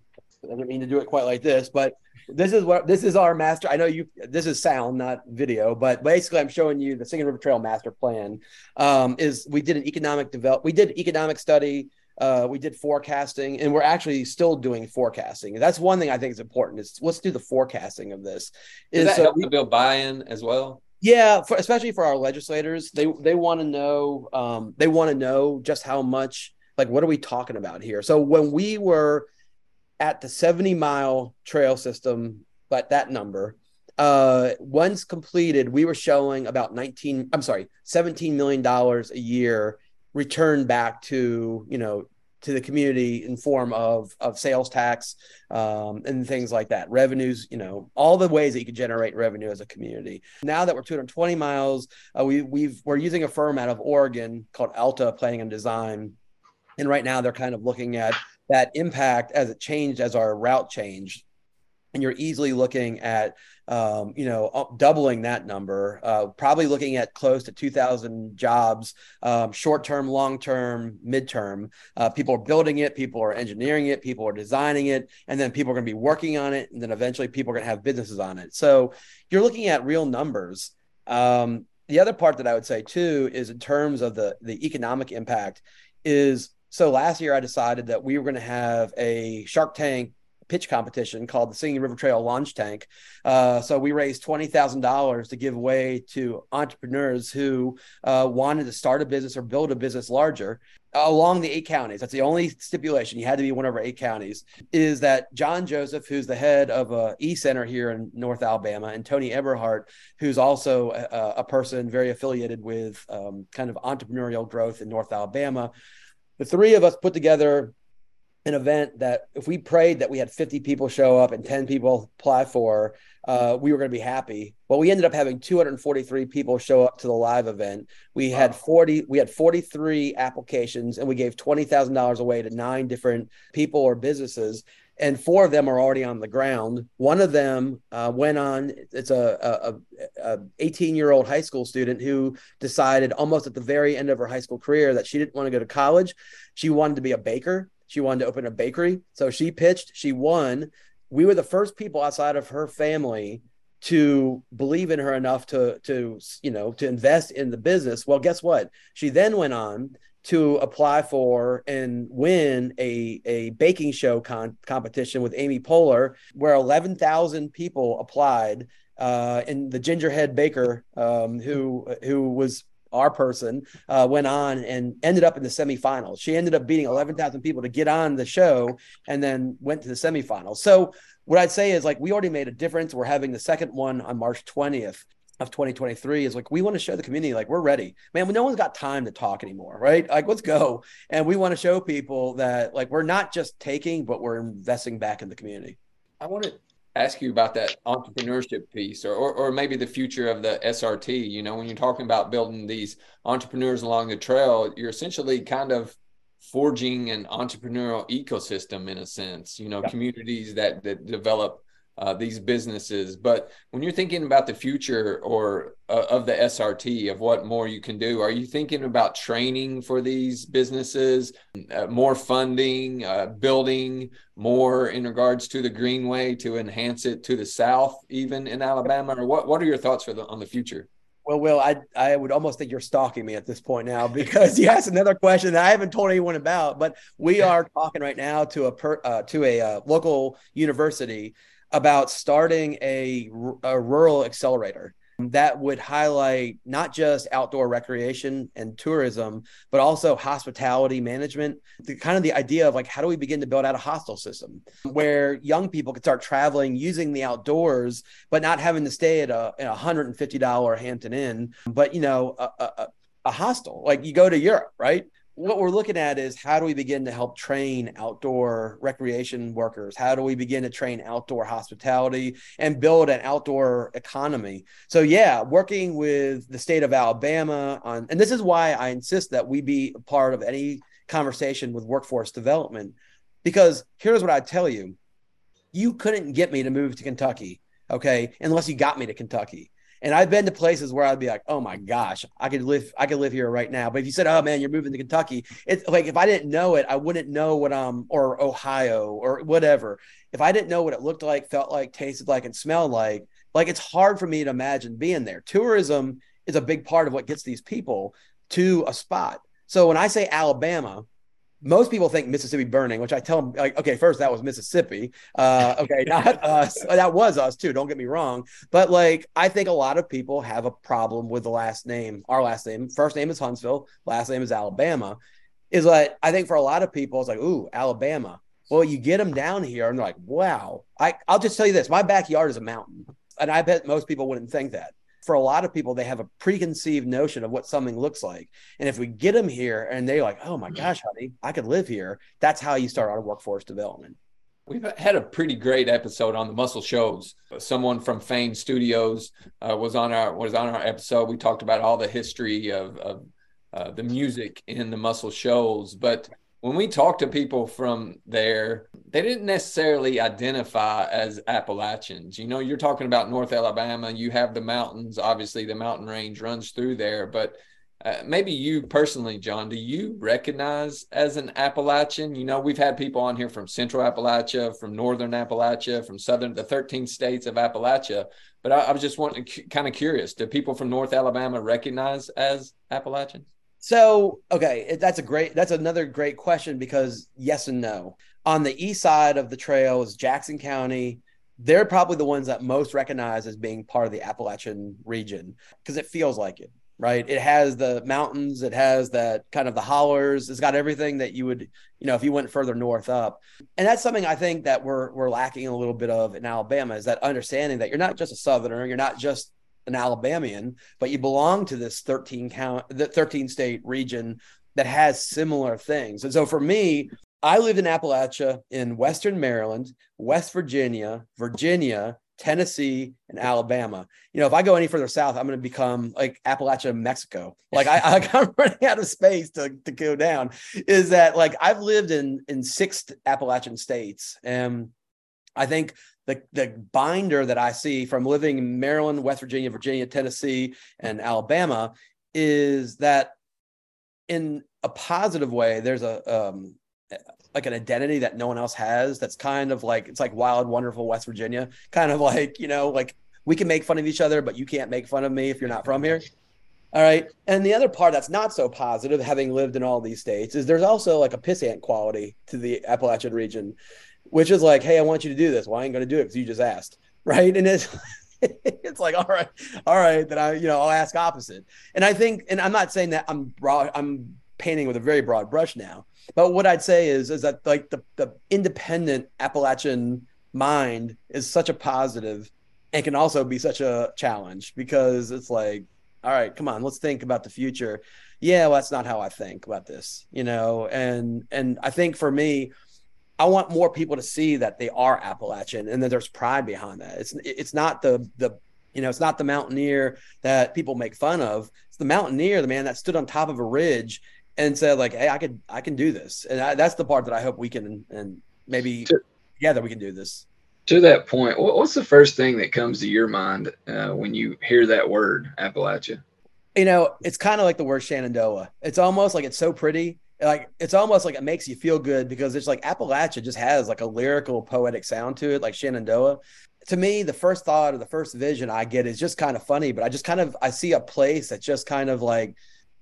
Speaker 1: didn't mean to do it quite like this, but this is what this is our master. I know you. This is sound, not video, but basically, I'm showing you the Singing River Trail master plan. Um, is we did an economic develop. We did economic study. Uh, we did forecasting, and we're actually still doing forecasting. That's one thing I think is important. Is let's do the forecasting of this.
Speaker 2: Does is, that help we, to build buy-in as well?
Speaker 1: Yeah, for, especially for our legislators, they they want to know. Um, they want to know just how much like, what are we talking about here? So when we were at the 70 mile trail system, but that number, uh, once completed, we were showing about 19, I'm sorry, 17 million dollars a year returned back to, you know, to the community in form of of sales tax um, and things like that revenues you know all the ways that you can generate revenue as a community now that we're 220 miles uh, we we've we're using a firm out of oregon called alta planning and design and right now they're kind of looking at that impact as it changed as our route changed. And you're easily looking at, um, you know, doubling that number, uh, probably looking at close to 2,000 jobs, um, short term, long term, midterm. Uh, people are building it, people are engineering it, people are designing it, and then people are going to be working on it. And then eventually people are going to have businesses on it. So you're looking at real numbers. Um, the other part that I would say too is in terms of the the economic impact is so last year I decided that we were going to have a Shark Tank pitch competition called the Singing River Trail Launch Tank. Uh, so we raised twenty thousand dollars to give away to entrepreneurs who uh, wanted to start a business or build a business larger along the eight counties. That's the only stipulation. You had to be one of our eight counties. Is that John Joseph, who's the head of a E Center here in North Alabama, and Tony Eberhardt, who's also a, a person very affiliated with um, kind of entrepreneurial growth in North Alabama. The three of us put together an event that if we prayed that we had 50 people show up and 10 people apply for, uh, we were going to be happy. Well, we ended up having 243 people show up to the live event. We wow. had 40, we had 43 applications, and we gave twenty thousand dollars away to nine different people or businesses. And four of them are already on the ground. One of them uh, went on. It's a, a, a 18 year old high school student who decided almost at the very end of her high school career that she didn't want to go to college. She wanted to be a baker she wanted to open a bakery. So she pitched, she won. We were the first people outside of her family to believe in her enough to to you know to invest in the business. Well, guess what? She then went on to apply for and win a, a baking show con- competition with Amy Poehler, where 11,000 people applied. Uh, and the gingerhead baker, um, who who was our person uh, went on and ended up in the semifinals. She ended up beating 11,000 people to get on the show and then went to the semifinals. So, what I'd say is like we already made a difference. We're having the second one on March 20th of 2023 is like we want to show the community like we're ready man no one's got time to talk anymore right like let's go and we want to show people that like we're not just taking but we're investing back in the community
Speaker 2: i want to ask you about that entrepreneurship piece or, or, or, maybe the future of the SRT. You know, when you're talking about building these entrepreneurs along the trail, you're essentially kind of forging an entrepreneurial ecosystem in a sense, you know, yeah. communities that, that develop uh, these businesses. But when you're thinking about the future or uh, of the SRT, of what more you can do, are you thinking about training for these businesses, uh, more funding, uh, building more in regards to the Greenway to enhance it to the south, even in Alabama? Or what, what are your thoughts for the, on the future?
Speaker 1: Well, Will, I I would almost think you're stalking me at this point now because you asked another question that I haven't told anyone about. But we are talking right now to a per, uh, to a uh, local university about starting a, a rural accelerator that would highlight not just outdoor recreation and tourism, but also hospitality management. The kind of the idea of like, how do we begin to build out a hostel system where young people could start traveling using the outdoors, but not having to stay at a, a $150 Hampton Inn, but you know, a, a, a hostel. Like you go to Europe, right? What we're looking at is how do we begin to help train outdoor recreation workers? How do we begin to train outdoor hospitality and build an outdoor economy? So, yeah, working with the state of Alabama on, and this is why I insist that we be a part of any conversation with workforce development, because here's what I tell you you couldn't get me to move to Kentucky, okay, unless you got me to Kentucky. And I've been to places where I'd be like, oh my gosh, I could live, I could live here right now. But if you said, oh man, you're moving to Kentucky, it's like if I didn't know it, I wouldn't know what um or Ohio or whatever. If I didn't know what it looked like, felt like, tasted like, and smelled like, like it's hard for me to imagine being there. Tourism is a big part of what gets these people to a spot. So when I say Alabama, most people think Mississippi burning, which I tell them, like, okay, first that was Mississippi. Uh, okay, not us. That was us too. Don't get me wrong. But like, I think a lot of people have a problem with the last name. Our last name, first name is Huntsville, last name is Alabama. Is like, I think for a lot of people, it's like, ooh, Alabama. Well, you get them down here and they're like, wow. I, I'll just tell you this my backyard is a mountain. And I bet most people wouldn't think that for a lot of people, they have a preconceived notion of what something looks like. And if we get them here and they're like, oh my gosh, honey, I could live here, that's how you start our workforce development.
Speaker 2: We've had a pretty great episode on the Muscle Shoals. Someone from Fame Studios uh, was on our was on our episode. We talked about all the history of, of uh, the music in the Muscle Shoals, but when we talk to people from there, they didn't necessarily identify as Appalachians. You know, you're talking about North Alabama, you have the mountains, obviously, the mountain range runs through there, but uh, maybe you personally, John, do you recognize as an Appalachian? You know, we've had people on here from Central Appalachia, from Northern Appalachia, from Southern, the 13 states of Appalachia. But I, I was just wanting, kind of curious, do people from North Alabama recognize as Appalachians?
Speaker 1: So, okay, that's a great, that's another great question because yes and no. On the east side of the trail is Jackson County. They're probably the ones that most recognize as being part of the Appalachian region because it feels like it, right? It has the mountains, it has that kind of the hollers, it's got everything that you would, you know, if you went further north up. And that's something I think that we're we're lacking a little bit of in Alabama is that understanding that you're not just a southerner, you're not just an Alabamian, but you belong to this 13 count, the 13 state region that has similar things. And so for me, I lived in Appalachia in Western Maryland, West Virginia, Virginia, Tennessee, and Alabama. You know, if I go any further south, I'm going to become like Appalachia, Mexico. Like I, I'm running out of space to, to go down. Is that like I've lived in in six Appalachian states, and I think the the binder that I see from living in Maryland, West Virginia, Virginia, Tennessee, and Alabama is that in a positive way, there's a um, like an identity that no one else has. That's kind of like it's like wild, wonderful West Virginia, kind of like you know, like we can make fun of each other, but you can't make fun of me if you're not from here. All right. And the other part that's not so positive, having lived in all these states, is there's also like a pissant quality to the Appalachian region which is like, hey, I want you to do this. Well, I ain't going to do it because you just asked, right? And it's it's like, all right, all right, then I, you know, I'll ask opposite. And I think, and I'm not saying that I'm broad, I'm painting with a very broad brush now, but what I'd say is, is that like the the independent Appalachian mind is such a positive and can also be such a challenge because it's like, all right, come on, let's think about the future. Yeah, well, that's not how I think about this, you know, and and I think for me, I want more people to see that they are Appalachian and that there's pride behind that. It's it's not the the you know it's not the mountaineer that people make fun of. It's the mountaineer, the man that stood on top of a ridge and said like, "Hey, I could I can do this." And I, that's the part that I hope we can and maybe to, together we can do this.
Speaker 4: To that point, what's the first thing that comes to your mind uh, when you hear that word Appalachia?
Speaker 1: You know, it's kind of like the word Shenandoah. It's almost like it's so pretty like it's almost like it makes you feel good because it's like Appalachia just has like a lyrical poetic sound to it, like Shenandoah. To me, the first thought or the first vision I get is just kind of funny, but I just kind of I see a place that's just kind of like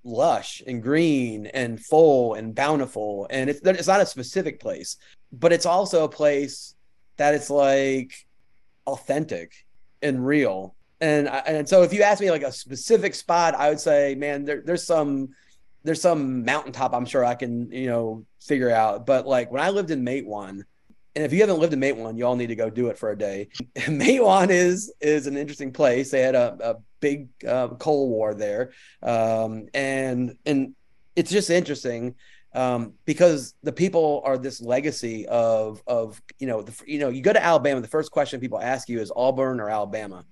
Speaker 1: lush and green and full and bountiful, and it's it's not a specific place, but it's also a place that it's like authentic and real. And and so if you ask me like a specific spot, I would say, man, there, there's some there's some mountaintop I'm sure I can, you know, figure out. But like when I lived in Matewan, and if you haven't lived in Matewan, you all need to go do it for a day. Matewan is is an interesting place. They had a, a big uh, coal war there, um, and and it's just interesting um, because the people are this legacy of of you know the, you know you go to Alabama, the first question people ask you is Auburn or Alabama,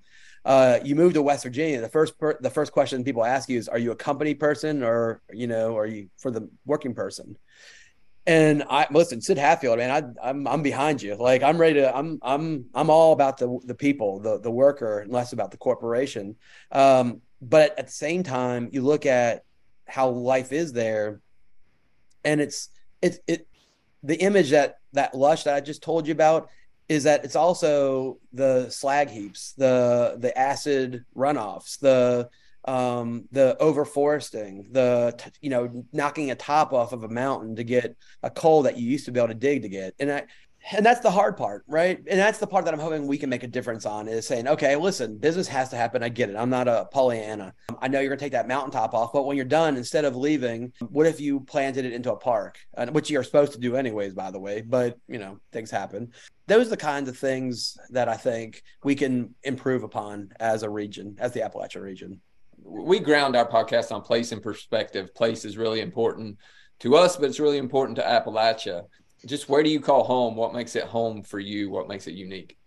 Speaker 1: uh, you move to West Virginia, the first per- the first question people ask you is, "Are you a company person or you know, are you for the working person?" And I listen, Sid Hatfield, man, I, I'm I'm behind you. Like I'm ready to. I'm I'm I'm all about the the people, the the worker, and less about the corporation. Um, but at the same time, you look at how life is there, and it's it's it the image that that lush that I just told you about is that it's also the slag heaps, the the acid runoffs, the um, the overforesting, the you know knocking a top off of a mountain to get a coal that you used to be able to dig to get, and I and that's the hard part, right? And that's the part that I'm hoping we can make a difference on is saying, okay, listen, business has to happen. I get it. I'm not a Pollyanna. Um, I know you're going to take that mountaintop off, but when you're done, instead of leaving, what if you planted it into a park, which you're supposed to do anyways, by the way? But you know, things happen. Those are the kinds of things that I think we can improve upon as a region, as the Appalachian region.
Speaker 2: We ground our podcast on place and perspective. Place is really important to us, but it's really important to Appalachia just where do you call home? What makes it home for you? What makes it unique?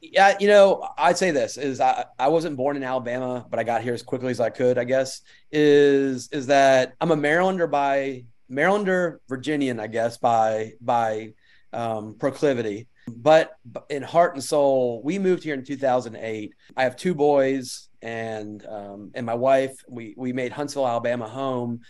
Speaker 1: Yeah, you know, I'd say this is I, I wasn't born in Alabama, but I got here as quickly as I could, I guess, is is that I'm a Marylander by Marylander Virginian, I guess, by by um, proclivity. But in heart and soul, we moved here in 2008. I have two boys and um, and my wife. We we made Huntsville, Alabama home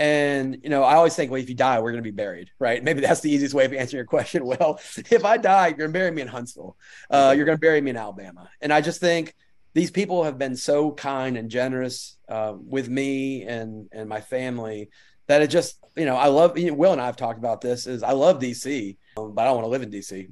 Speaker 1: and you know, I always think, well, if you die, we're going to be buried, right? Maybe that's the easiest way of answering your question. Well, if I die, you're going to bury me in Huntsville. Uh, you're going to bury me in Alabama. And I just think these people have been so kind and generous uh, with me and and my family that it just you know I love you know, Will and I have talked about this is I love DC, um, but I don't want to live in DC.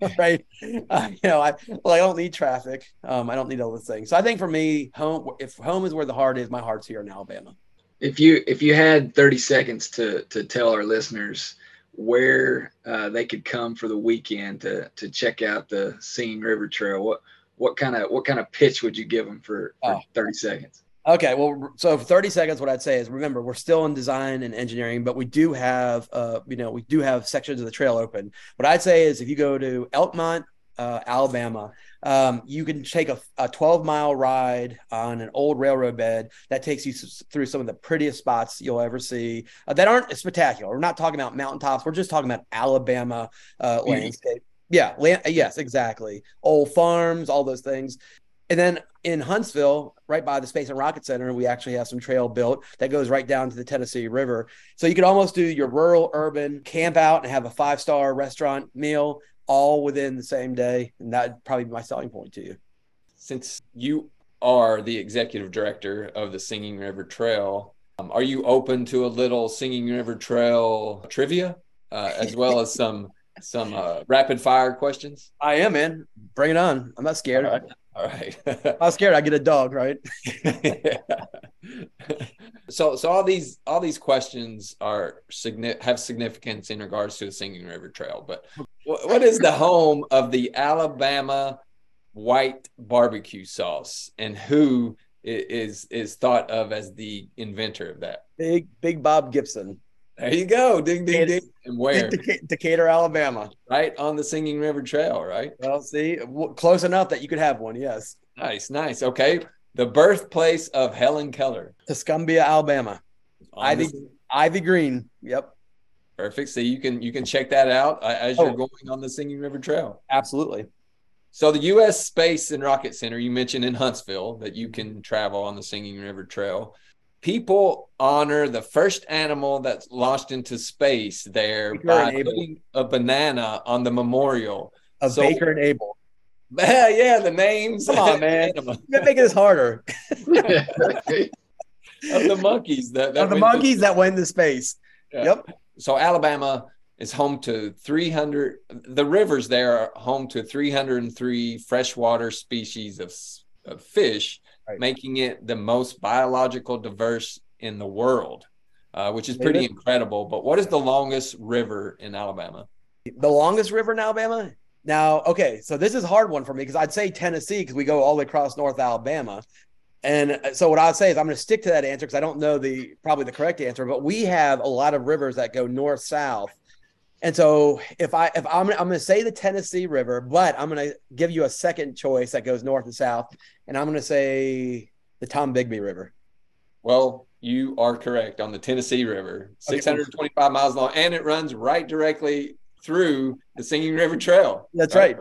Speaker 1: right? Uh, you know, I well, I don't need traffic. Um, I don't need all the things. So I think for me, home if home is where the heart is, my heart's here in Alabama.
Speaker 3: If you if you had 30 seconds to to tell our listeners where uh, they could come for the weekend to to check out the Singing River Trail, what what kind of what kind of pitch would you give them for, for oh. 30 seconds?
Speaker 1: Okay, well, so for 30 seconds, what I'd say is remember, we're still in design and engineering, but we do have, uh, you know, we do have sections of the trail open. What I'd say is if you go to Elkmont, uh, Alabama, um, you can take a, a 12 mile ride on an old railroad bed that takes you through some of the prettiest spots you'll ever see uh, that aren't spectacular. We're not talking about mountaintops. We're just talking about Alabama uh, landscape. Yeah, land, yes, exactly. Old farms, all those things. And then in Huntsville, right by the Space and Rocket Center, we actually have some trail built that goes right down to the Tennessee River. So you could almost do your rural urban camp out and have a five star restaurant meal all within the same day. And that'd probably be my selling point to you.
Speaker 2: Since you are the executive director of the Singing River Trail, um, are you open to a little Singing River Trail trivia uh, as well as some some uh, rapid fire questions?
Speaker 1: I am, man. Bring it on. I'm not scared.
Speaker 2: All right.
Speaker 1: I'm not scared. I get a dog, right?
Speaker 2: so, so all these all these questions are have significance in regards to the Singing River Trail. But what is the home of the Alabama white barbecue sauce, and who is is thought of as the inventor of that?
Speaker 1: Big Big Bob Gibson.
Speaker 2: There you go. Ding, ding, ding.
Speaker 1: And where? Decatur, Alabama.
Speaker 2: Right on the Singing River Trail, right?
Speaker 1: Well, see, close enough that you could have one. Yes.
Speaker 2: Nice, nice. Okay. The birthplace of Helen Keller.
Speaker 1: Tuscumbia, Alabama. Ivy, the... Ivy Green. Yep.
Speaker 2: Perfect. So you can you can check that out uh, as you're oh. going on the Singing River Trail.
Speaker 1: Absolutely.
Speaker 2: So the U.S. Space and Rocket Center, you mentioned in Huntsville that you can travel on the Singing River Trail people honor the first animal that's launched into space there Baker by putting a banana on the memorial
Speaker 1: of so, Baker and Able.
Speaker 2: Yeah, yeah, the names.
Speaker 1: Come on, man. You're making this harder. of
Speaker 2: the monkeys that, that
Speaker 1: of the monkeys to, that went into space. Yeah. Yep.
Speaker 2: So Alabama is home to 300. The rivers there are home to 303 freshwater species of, of fish right. making it the most biological diverse in the world, uh, which is pretty incredible. But what is the longest river in Alabama?
Speaker 1: The longest river in Alabama? Now, okay, so this is a hard one for me because I'd say Tennessee because we go all the way across North Alabama. And so what I'd say is I'm going to stick to that answer because I don't know the probably the correct answer, but we have a lot of rivers that go north south. And so if I if I'm I'm going to say the Tennessee River, but I'm going to give you a second choice that goes north and south, and I'm going to say the Tombigbee River.
Speaker 2: Well, you are correct on the Tennessee River, 625 miles long, and it runs right directly through the Singing River Trail.
Speaker 1: That's right.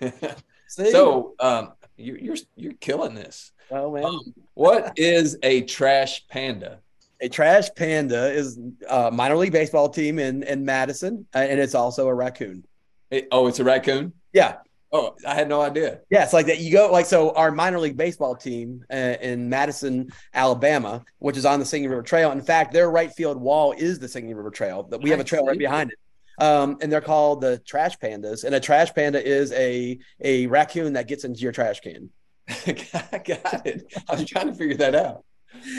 Speaker 2: right. so um, you, are you're, you're killing this.
Speaker 1: Oh man, um,
Speaker 2: what is a trash panda?
Speaker 1: A trash panda is a minor league baseball team in in Madison, uh, and it's also a raccoon.
Speaker 2: It, oh, it's a raccoon.
Speaker 1: Yeah,
Speaker 2: Oh, I had no idea.
Speaker 1: Yeah, it's like that. You go like so. Our minor league baseball team uh, in Madison, Alabama, which is on the Singing River Trail. In fact, their right field wall is the Singing River Trail. That we have a trail right behind it, um, and they're called the Trash Pandas. And a trash panda is a a raccoon that gets into your trash can.
Speaker 2: got it. I was trying to figure that out.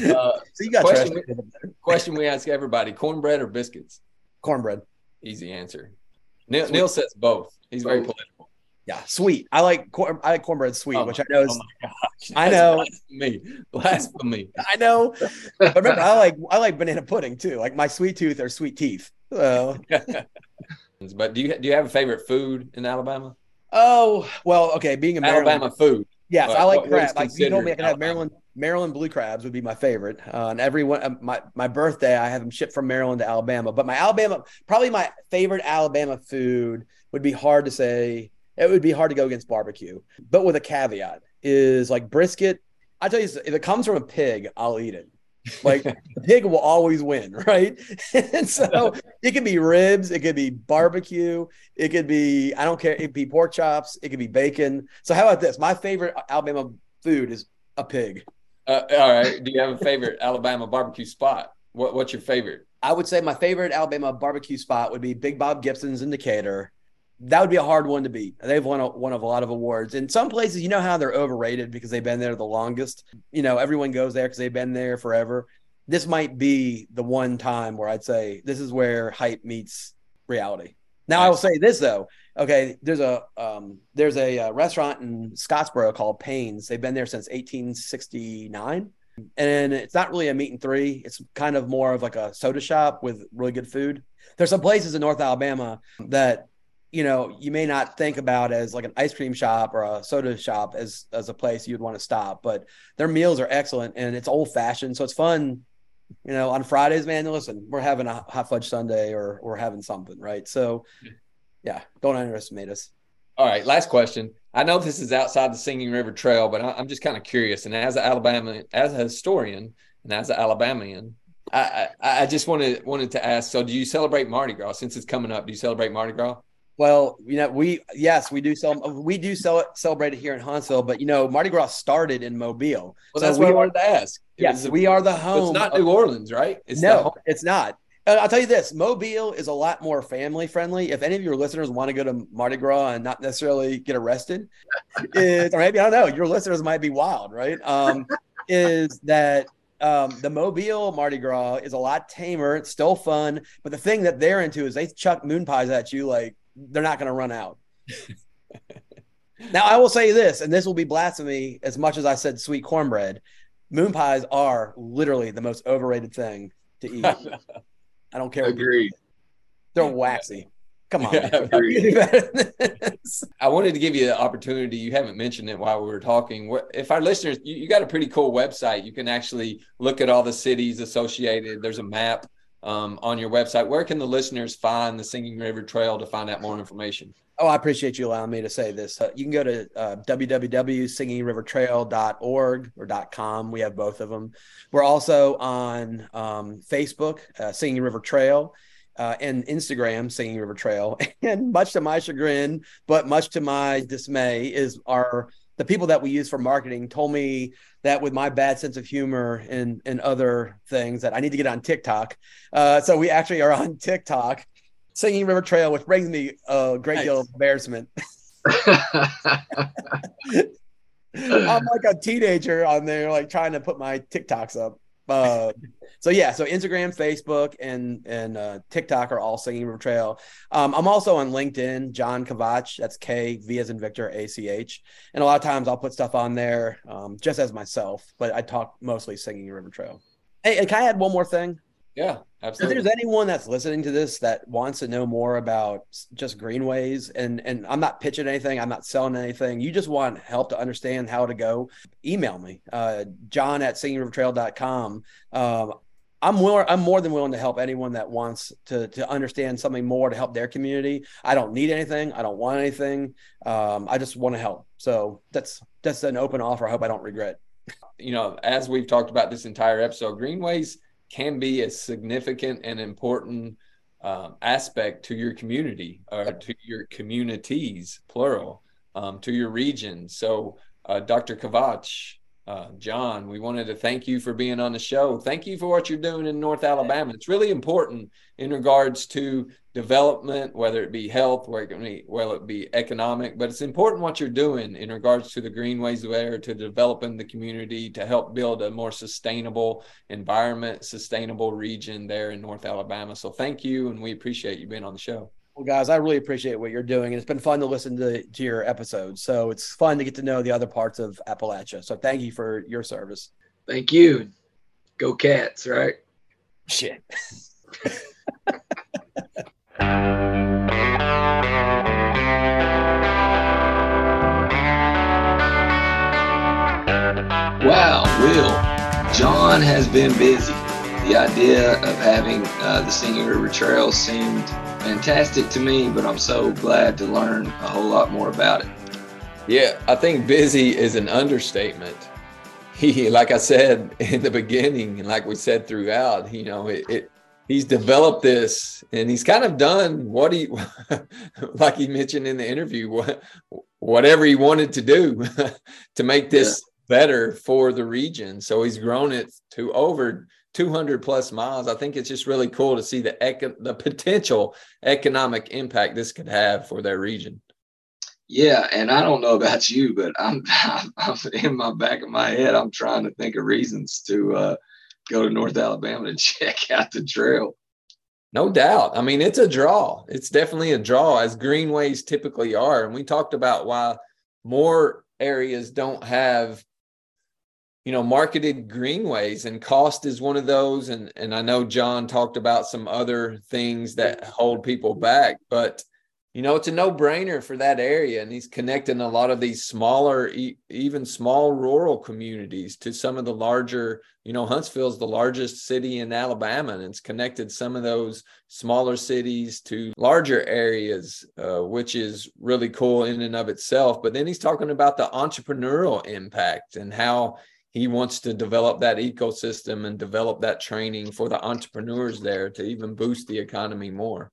Speaker 1: Uh, so you got
Speaker 2: question, we, question we ask everybody: cornbread or biscuits?
Speaker 1: Cornbread.
Speaker 2: Easy answer. Neil, Neil says both. He's very political.
Speaker 1: Yeah, sweet. I like corn. I like cornbread sweet, oh which I know is.
Speaker 2: Oh I know. Blasphemy. Blasphemy.
Speaker 1: I know. But remember, I like I like banana pudding too. Like my sweet tooth or sweet teeth. So.
Speaker 2: but do you do you have a favorite food in Alabama?
Speaker 1: Oh well, okay. Being a
Speaker 2: Maryland, Alabama food.
Speaker 1: Yes, I like crab. Like you told me, I can have Maryland Maryland blue crabs would be my favorite. Uh, and everyone, uh, my my birthday, I have them shipped from Maryland to Alabama. But my Alabama, probably my favorite Alabama food would be hard to say it would be hard to go against barbecue. But with a caveat is like brisket. I tell you, if it comes from a pig, I'll eat it. Like the pig will always win, right? and so it could be ribs, it could be barbecue, it could be I don't care, it could be pork chops, it could be bacon. So how about this? My favorite Alabama food is a pig.
Speaker 2: Uh, all right. Do you have a favorite Alabama barbecue spot? What, what's your favorite?
Speaker 1: I would say my favorite Alabama barbecue spot would be Big Bob Gibson's in Decatur. That would be a hard one to beat. They've won a, one of a lot of awards. In some places, you know how they're overrated because they've been there the longest. You know, everyone goes there because they've been there forever. This might be the one time where I'd say this is where hype meets reality. Now, nice. I will say this though. Okay, there's a um, there's a, a uh, restaurant in Scottsboro called Payne's. They've been there since 1869 and it's not really a meat and three. It's kind of more of like a soda shop with really good food. There's some places in North Alabama that you know you may not think about as like an ice cream shop or a soda shop as as a place you'd want to stop, but their meals are excellent and it's old fashioned, so it's fun. You know, on Fridays, man, listen, we're having a hot fudge sundae or we're having something, right? So, yeah, don't underestimate us.
Speaker 2: All right, last question. I know this is outside the Singing River Trail, but I'm just kind of curious. And as an Alabama, as a historian, and as an Alabamian, I, I, I just wanted wanted to ask. So, do you celebrate Mardi Gras since it's coming up? Do you celebrate Mardi Gras?
Speaker 1: Well, you know, we yes, we do sell we do sell, it celebrate it here in Huntsville, but you know, Mardi Gras started in Mobile.
Speaker 2: Well, so that's what I wanted to ask.
Speaker 1: yes, we are the home.
Speaker 2: It's not New Orleans, right?
Speaker 1: It's no, it's not. I'll tell you this: Mobile is a lot more family friendly. If any of your listeners want to go to Mardi Gras and not necessarily get arrested, is or maybe I don't know, your listeners might be wild, right? Um, is that um, the Mobile Mardi Gras is a lot tamer. It's still fun, but the thing that they're into is they chuck moon pies at you like they're not going to run out. now, I will say this, and this will be blasphemy as much as I said sweet cornbread. Moon pies are literally the most overrated thing to eat. I don't care.
Speaker 4: Agreed.
Speaker 1: They're waxy. Come on.
Speaker 2: Yeah, I wanted to give you the opportunity. You haven't mentioned it while we were talking. If our listeners, you, you, got a pretty cool website. You can actually look at all the cities associated. There's a map um, on your website. Where can the listeners find the Singing River Trail to find out more information?
Speaker 1: Oh, I appreciate you allowing me to say this. Uh, you can go to uh, www.singingrivertrail.org or .com. We have both of them. We're also on um, Facebook, uh, Singing River Trail, uh, and Instagram, Singing River Trail. And much to my chagrin, but much to my dismay, is our the people that we use for marketing told me that with my bad sense of humor and and other things that I need to get on TikTok. Uh, so we actually are on TikTok Singing River Trail, which brings me a great nice. deal of embarrassment. I'm like a teenager on there, like trying to put my TikToks up. Uh, so yeah, so Instagram, Facebook, and and uh, TikTok are all Singing River Trail. Um, I'm also on LinkedIn, John Kvach. That's K V as in Victor A C H. And a lot of times I'll put stuff on there um, just as myself, but I talk mostly Singing River Trail. Hey, and can I add one more thing?
Speaker 2: Yeah, absolutely.
Speaker 1: If there's anyone that's listening to this that wants to know more about just greenways, and and I'm not pitching anything, I'm not selling anything. You just want help to understand how to go. Email me, uh, John at singingrivertrail.com. Um, I'm more I'm more than willing to help anyone that wants to to understand something more to help their community. I don't need anything. I don't want anything. Um, I just want to help. So that's that's an open offer. I hope I don't regret.
Speaker 2: You know, as we've talked about this entire episode, greenways can be a significant and important um, aspect to your community or to your communities, plural, um, to your region. So, uh, Dr. Kvach, uh, John, we wanted to thank you for being on the show. Thank you for what you're doing in North Alabama. It's really important in regards to development, whether it be health, whether it be economic, but it's important what you're doing in regards to the greenways there, to developing the community, to help build a more sustainable environment, sustainable region there in North Alabama. So thank you, and we appreciate you being on the show.
Speaker 1: Well, guys, I really appreciate what you're doing. And it's been fun to listen to, to your episodes. So it's fun to get to know the other parts of Appalachia. So thank you for your service.
Speaker 4: Thank you. Go cats, right?
Speaker 1: Shit.
Speaker 4: Wow, Will. John has been busy. The idea of having uh, the Singing River Trail seemed fantastic to me, but I'm so glad to learn a whole lot more about it.
Speaker 2: Yeah, I think busy is an understatement. he, like I said in the beginning, and like we said throughout, you know, it, it he's developed this and he's kind of done what he like he mentioned in the interview what whatever he wanted to do to make this yeah. better for the region so he's grown it to over 200 plus miles i think it's just really cool to see the eco- the potential economic impact this could have for their region
Speaker 4: yeah and i don't know about you but i'm, I'm in my back of my head i'm trying to think of reasons to uh go to North Alabama to check out the trail.
Speaker 2: No doubt. I mean, it's a draw. It's definitely a draw, as greenways typically are. And we talked about why more areas don't have, you know, marketed greenways, and cost is one of those. And and I know John talked about some other things that hold people back, but you know, it's a no brainer for that area. And he's connecting a lot of these smaller, even small rural communities to some of the larger, you know, Huntsville's the largest city in Alabama, and it's connected some of those smaller cities to larger areas, uh, which is really cool in and of itself. But then he's talking about the entrepreneurial impact and how he wants to develop that ecosystem and develop that training for the entrepreneurs there to even boost the economy more.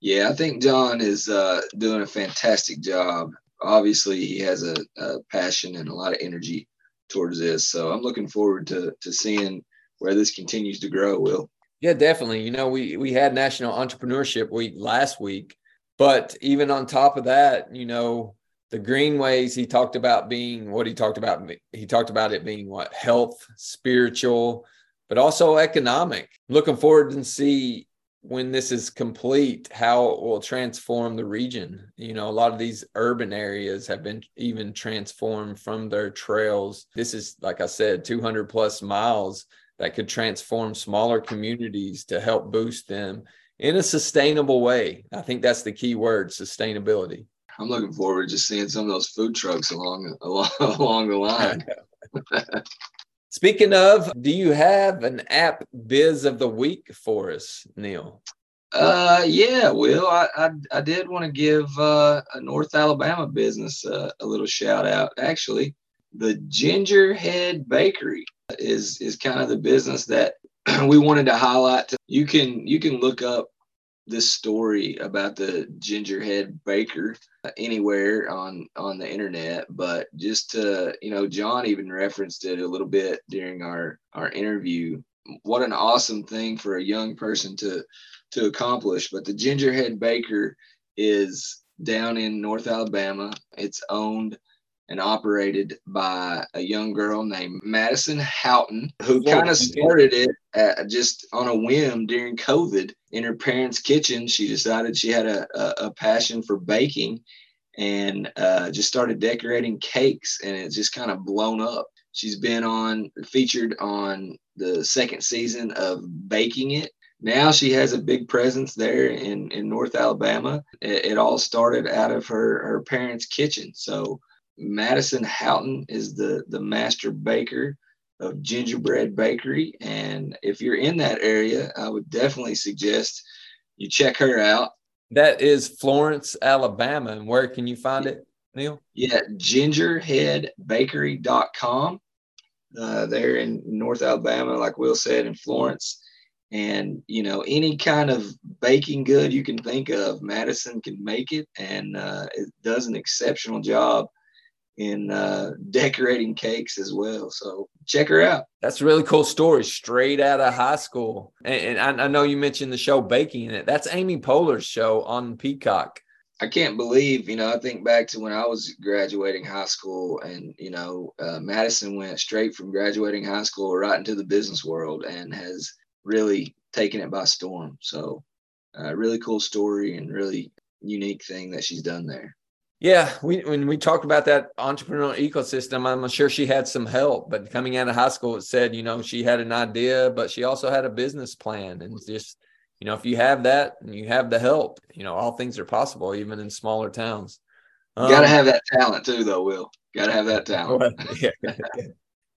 Speaker 4: Yeah, I think John is uh, doing a fantastic job. Obviously, he has a, a, passion and a lot of energy towards this. So I'm looking forward to to seeing where this continues to grow. Will.
Speaker 2: Yeah, definitely. You know, we we had National Entrepreneurship Week last week, but even on top of that, you know, the greenways he talked about being what he talked about. He talked about it being what health, spiritual, but also economic. Looking forward to see when this is complete, how it will transform the region. You know, a lot of these urban areas have been even transformed from their trails. This is, like I said, 200 plus miles that could transform smaller communities to help boost them in a sustainable way. I think that's the key word sustainability.
Speaker 4: I'm looking forward to just seeing some of those food trucks along along, along the line.
Speaker 2: Speaking of, do you have an app biz of the week for us, Neil?
Speaker 4: Uh, yeah, Will. I I, I did want to give uh, a North Alabama business uh, a little shout out. Actually, the Gingerhead Bakery is is kind of the business that we wanted to highlight. You can you can look up this story about the gingerhead baker anywhere on on the internet but just to you know john even referenced it a little bit during our our interview. What an awesome thing for a young person to to accomplish but the gingerhead baker is down in north alabama. It's owned and operated by a young girl named Madison Houghton, who kind of started it at, just on a whim during COVID in her parents' kitchen. She decided she had a, a, a passion for baking and uh, just started decorating cakes, and it's just kind of blown up. She's been on featured on the second season of Baking It. Now she has a big presence there in, in North Alabama. It, it all started out of her, her parents' kitchen. So Madison Houghton is the the master baker of Gingerhead Bakery, and if you're in that area, I would definitely suggest you check her out.
Speaker 2: That is Florence, Alabama, and where can you find it, Neil?
Speaker 4: Yeah, gingerheadbakery.com. Uh, they're in North Alabama, like Will said, in Florence. And you know, any kind of baking good you can think of, Madison can make it, and uh, it does an exceptional job in uh, decorating cakes as well. So check her out.
Speaker 2: That's a really cool story, straight out of high school. And, and I, I, know you mentioned the show Baking It. That's Amy Poehler's show on Peacock.
Speaker 4: I can't believe, you know, I think back to when I was graduating high school, and you know, uh, Madison went straight from graduating high school right into the business world and has really taken it by storm. So, uh, really cool story and really unique thing that she's done there.
Speaker 2: Yeah, we when we talked about that entrepreneurial ecosystem, I'm sure she had some help. But coming out of high school, it said you know she had an idea, but she also had a business plan, and just you know if you have that and you have the help, you know all things are possible, even in smaller towns.
Speaker 4: Um, Got to have that talent too, though. Will got to have that talent. yeah,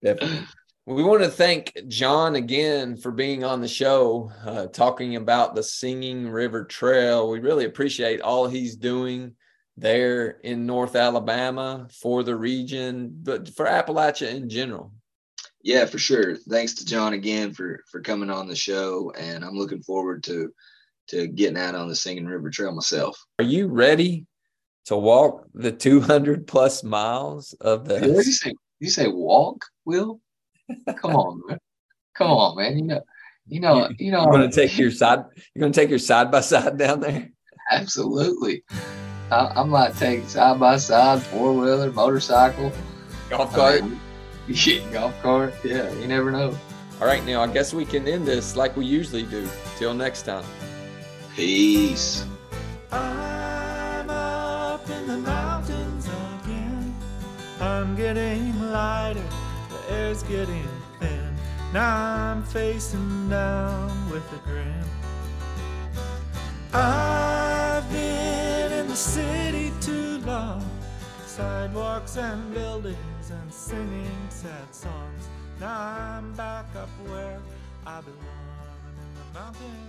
Speaker 2: definitely. We want to thank John again for being on the show, uh, talking about the Singing River Trail. We really appreciate all he's doing there in North Alabama for the region, but for Appalachia in general?
Speaker 4: Yeah, for sure. Thanks to John again for for coming on the show, and I'm looking forward to to getting out on the Singing River Trail myself.
Speaker 2: Are you ready to walk the 200 plus miles of the?
Speaker 4: Did you say? You say walk, Will? Come on, man. Come on, man. You know, you know, you know.
Speaker 2: You're gonna take your side. You're gonna take your side by side down there.
Speaker 4: Absolutely. I, I might take side by side, four wheeler, motorcycle,
Speaker 2: golf cart.
Speaker 4: yeah, golf cart. Yeah, you never know.
Speaker 2: All right, now I guess we can end this like we usually do. Till next time.
Speaker 4: Peace.
Speaker 5: I'm up in the mountains again. I'm getting lighter, the air's getting thin. Now I'm facing down with a grin. I've been in the city too long, sidewalks and buildings and singing sad songs. Now I'm back up where I belong in the mountains.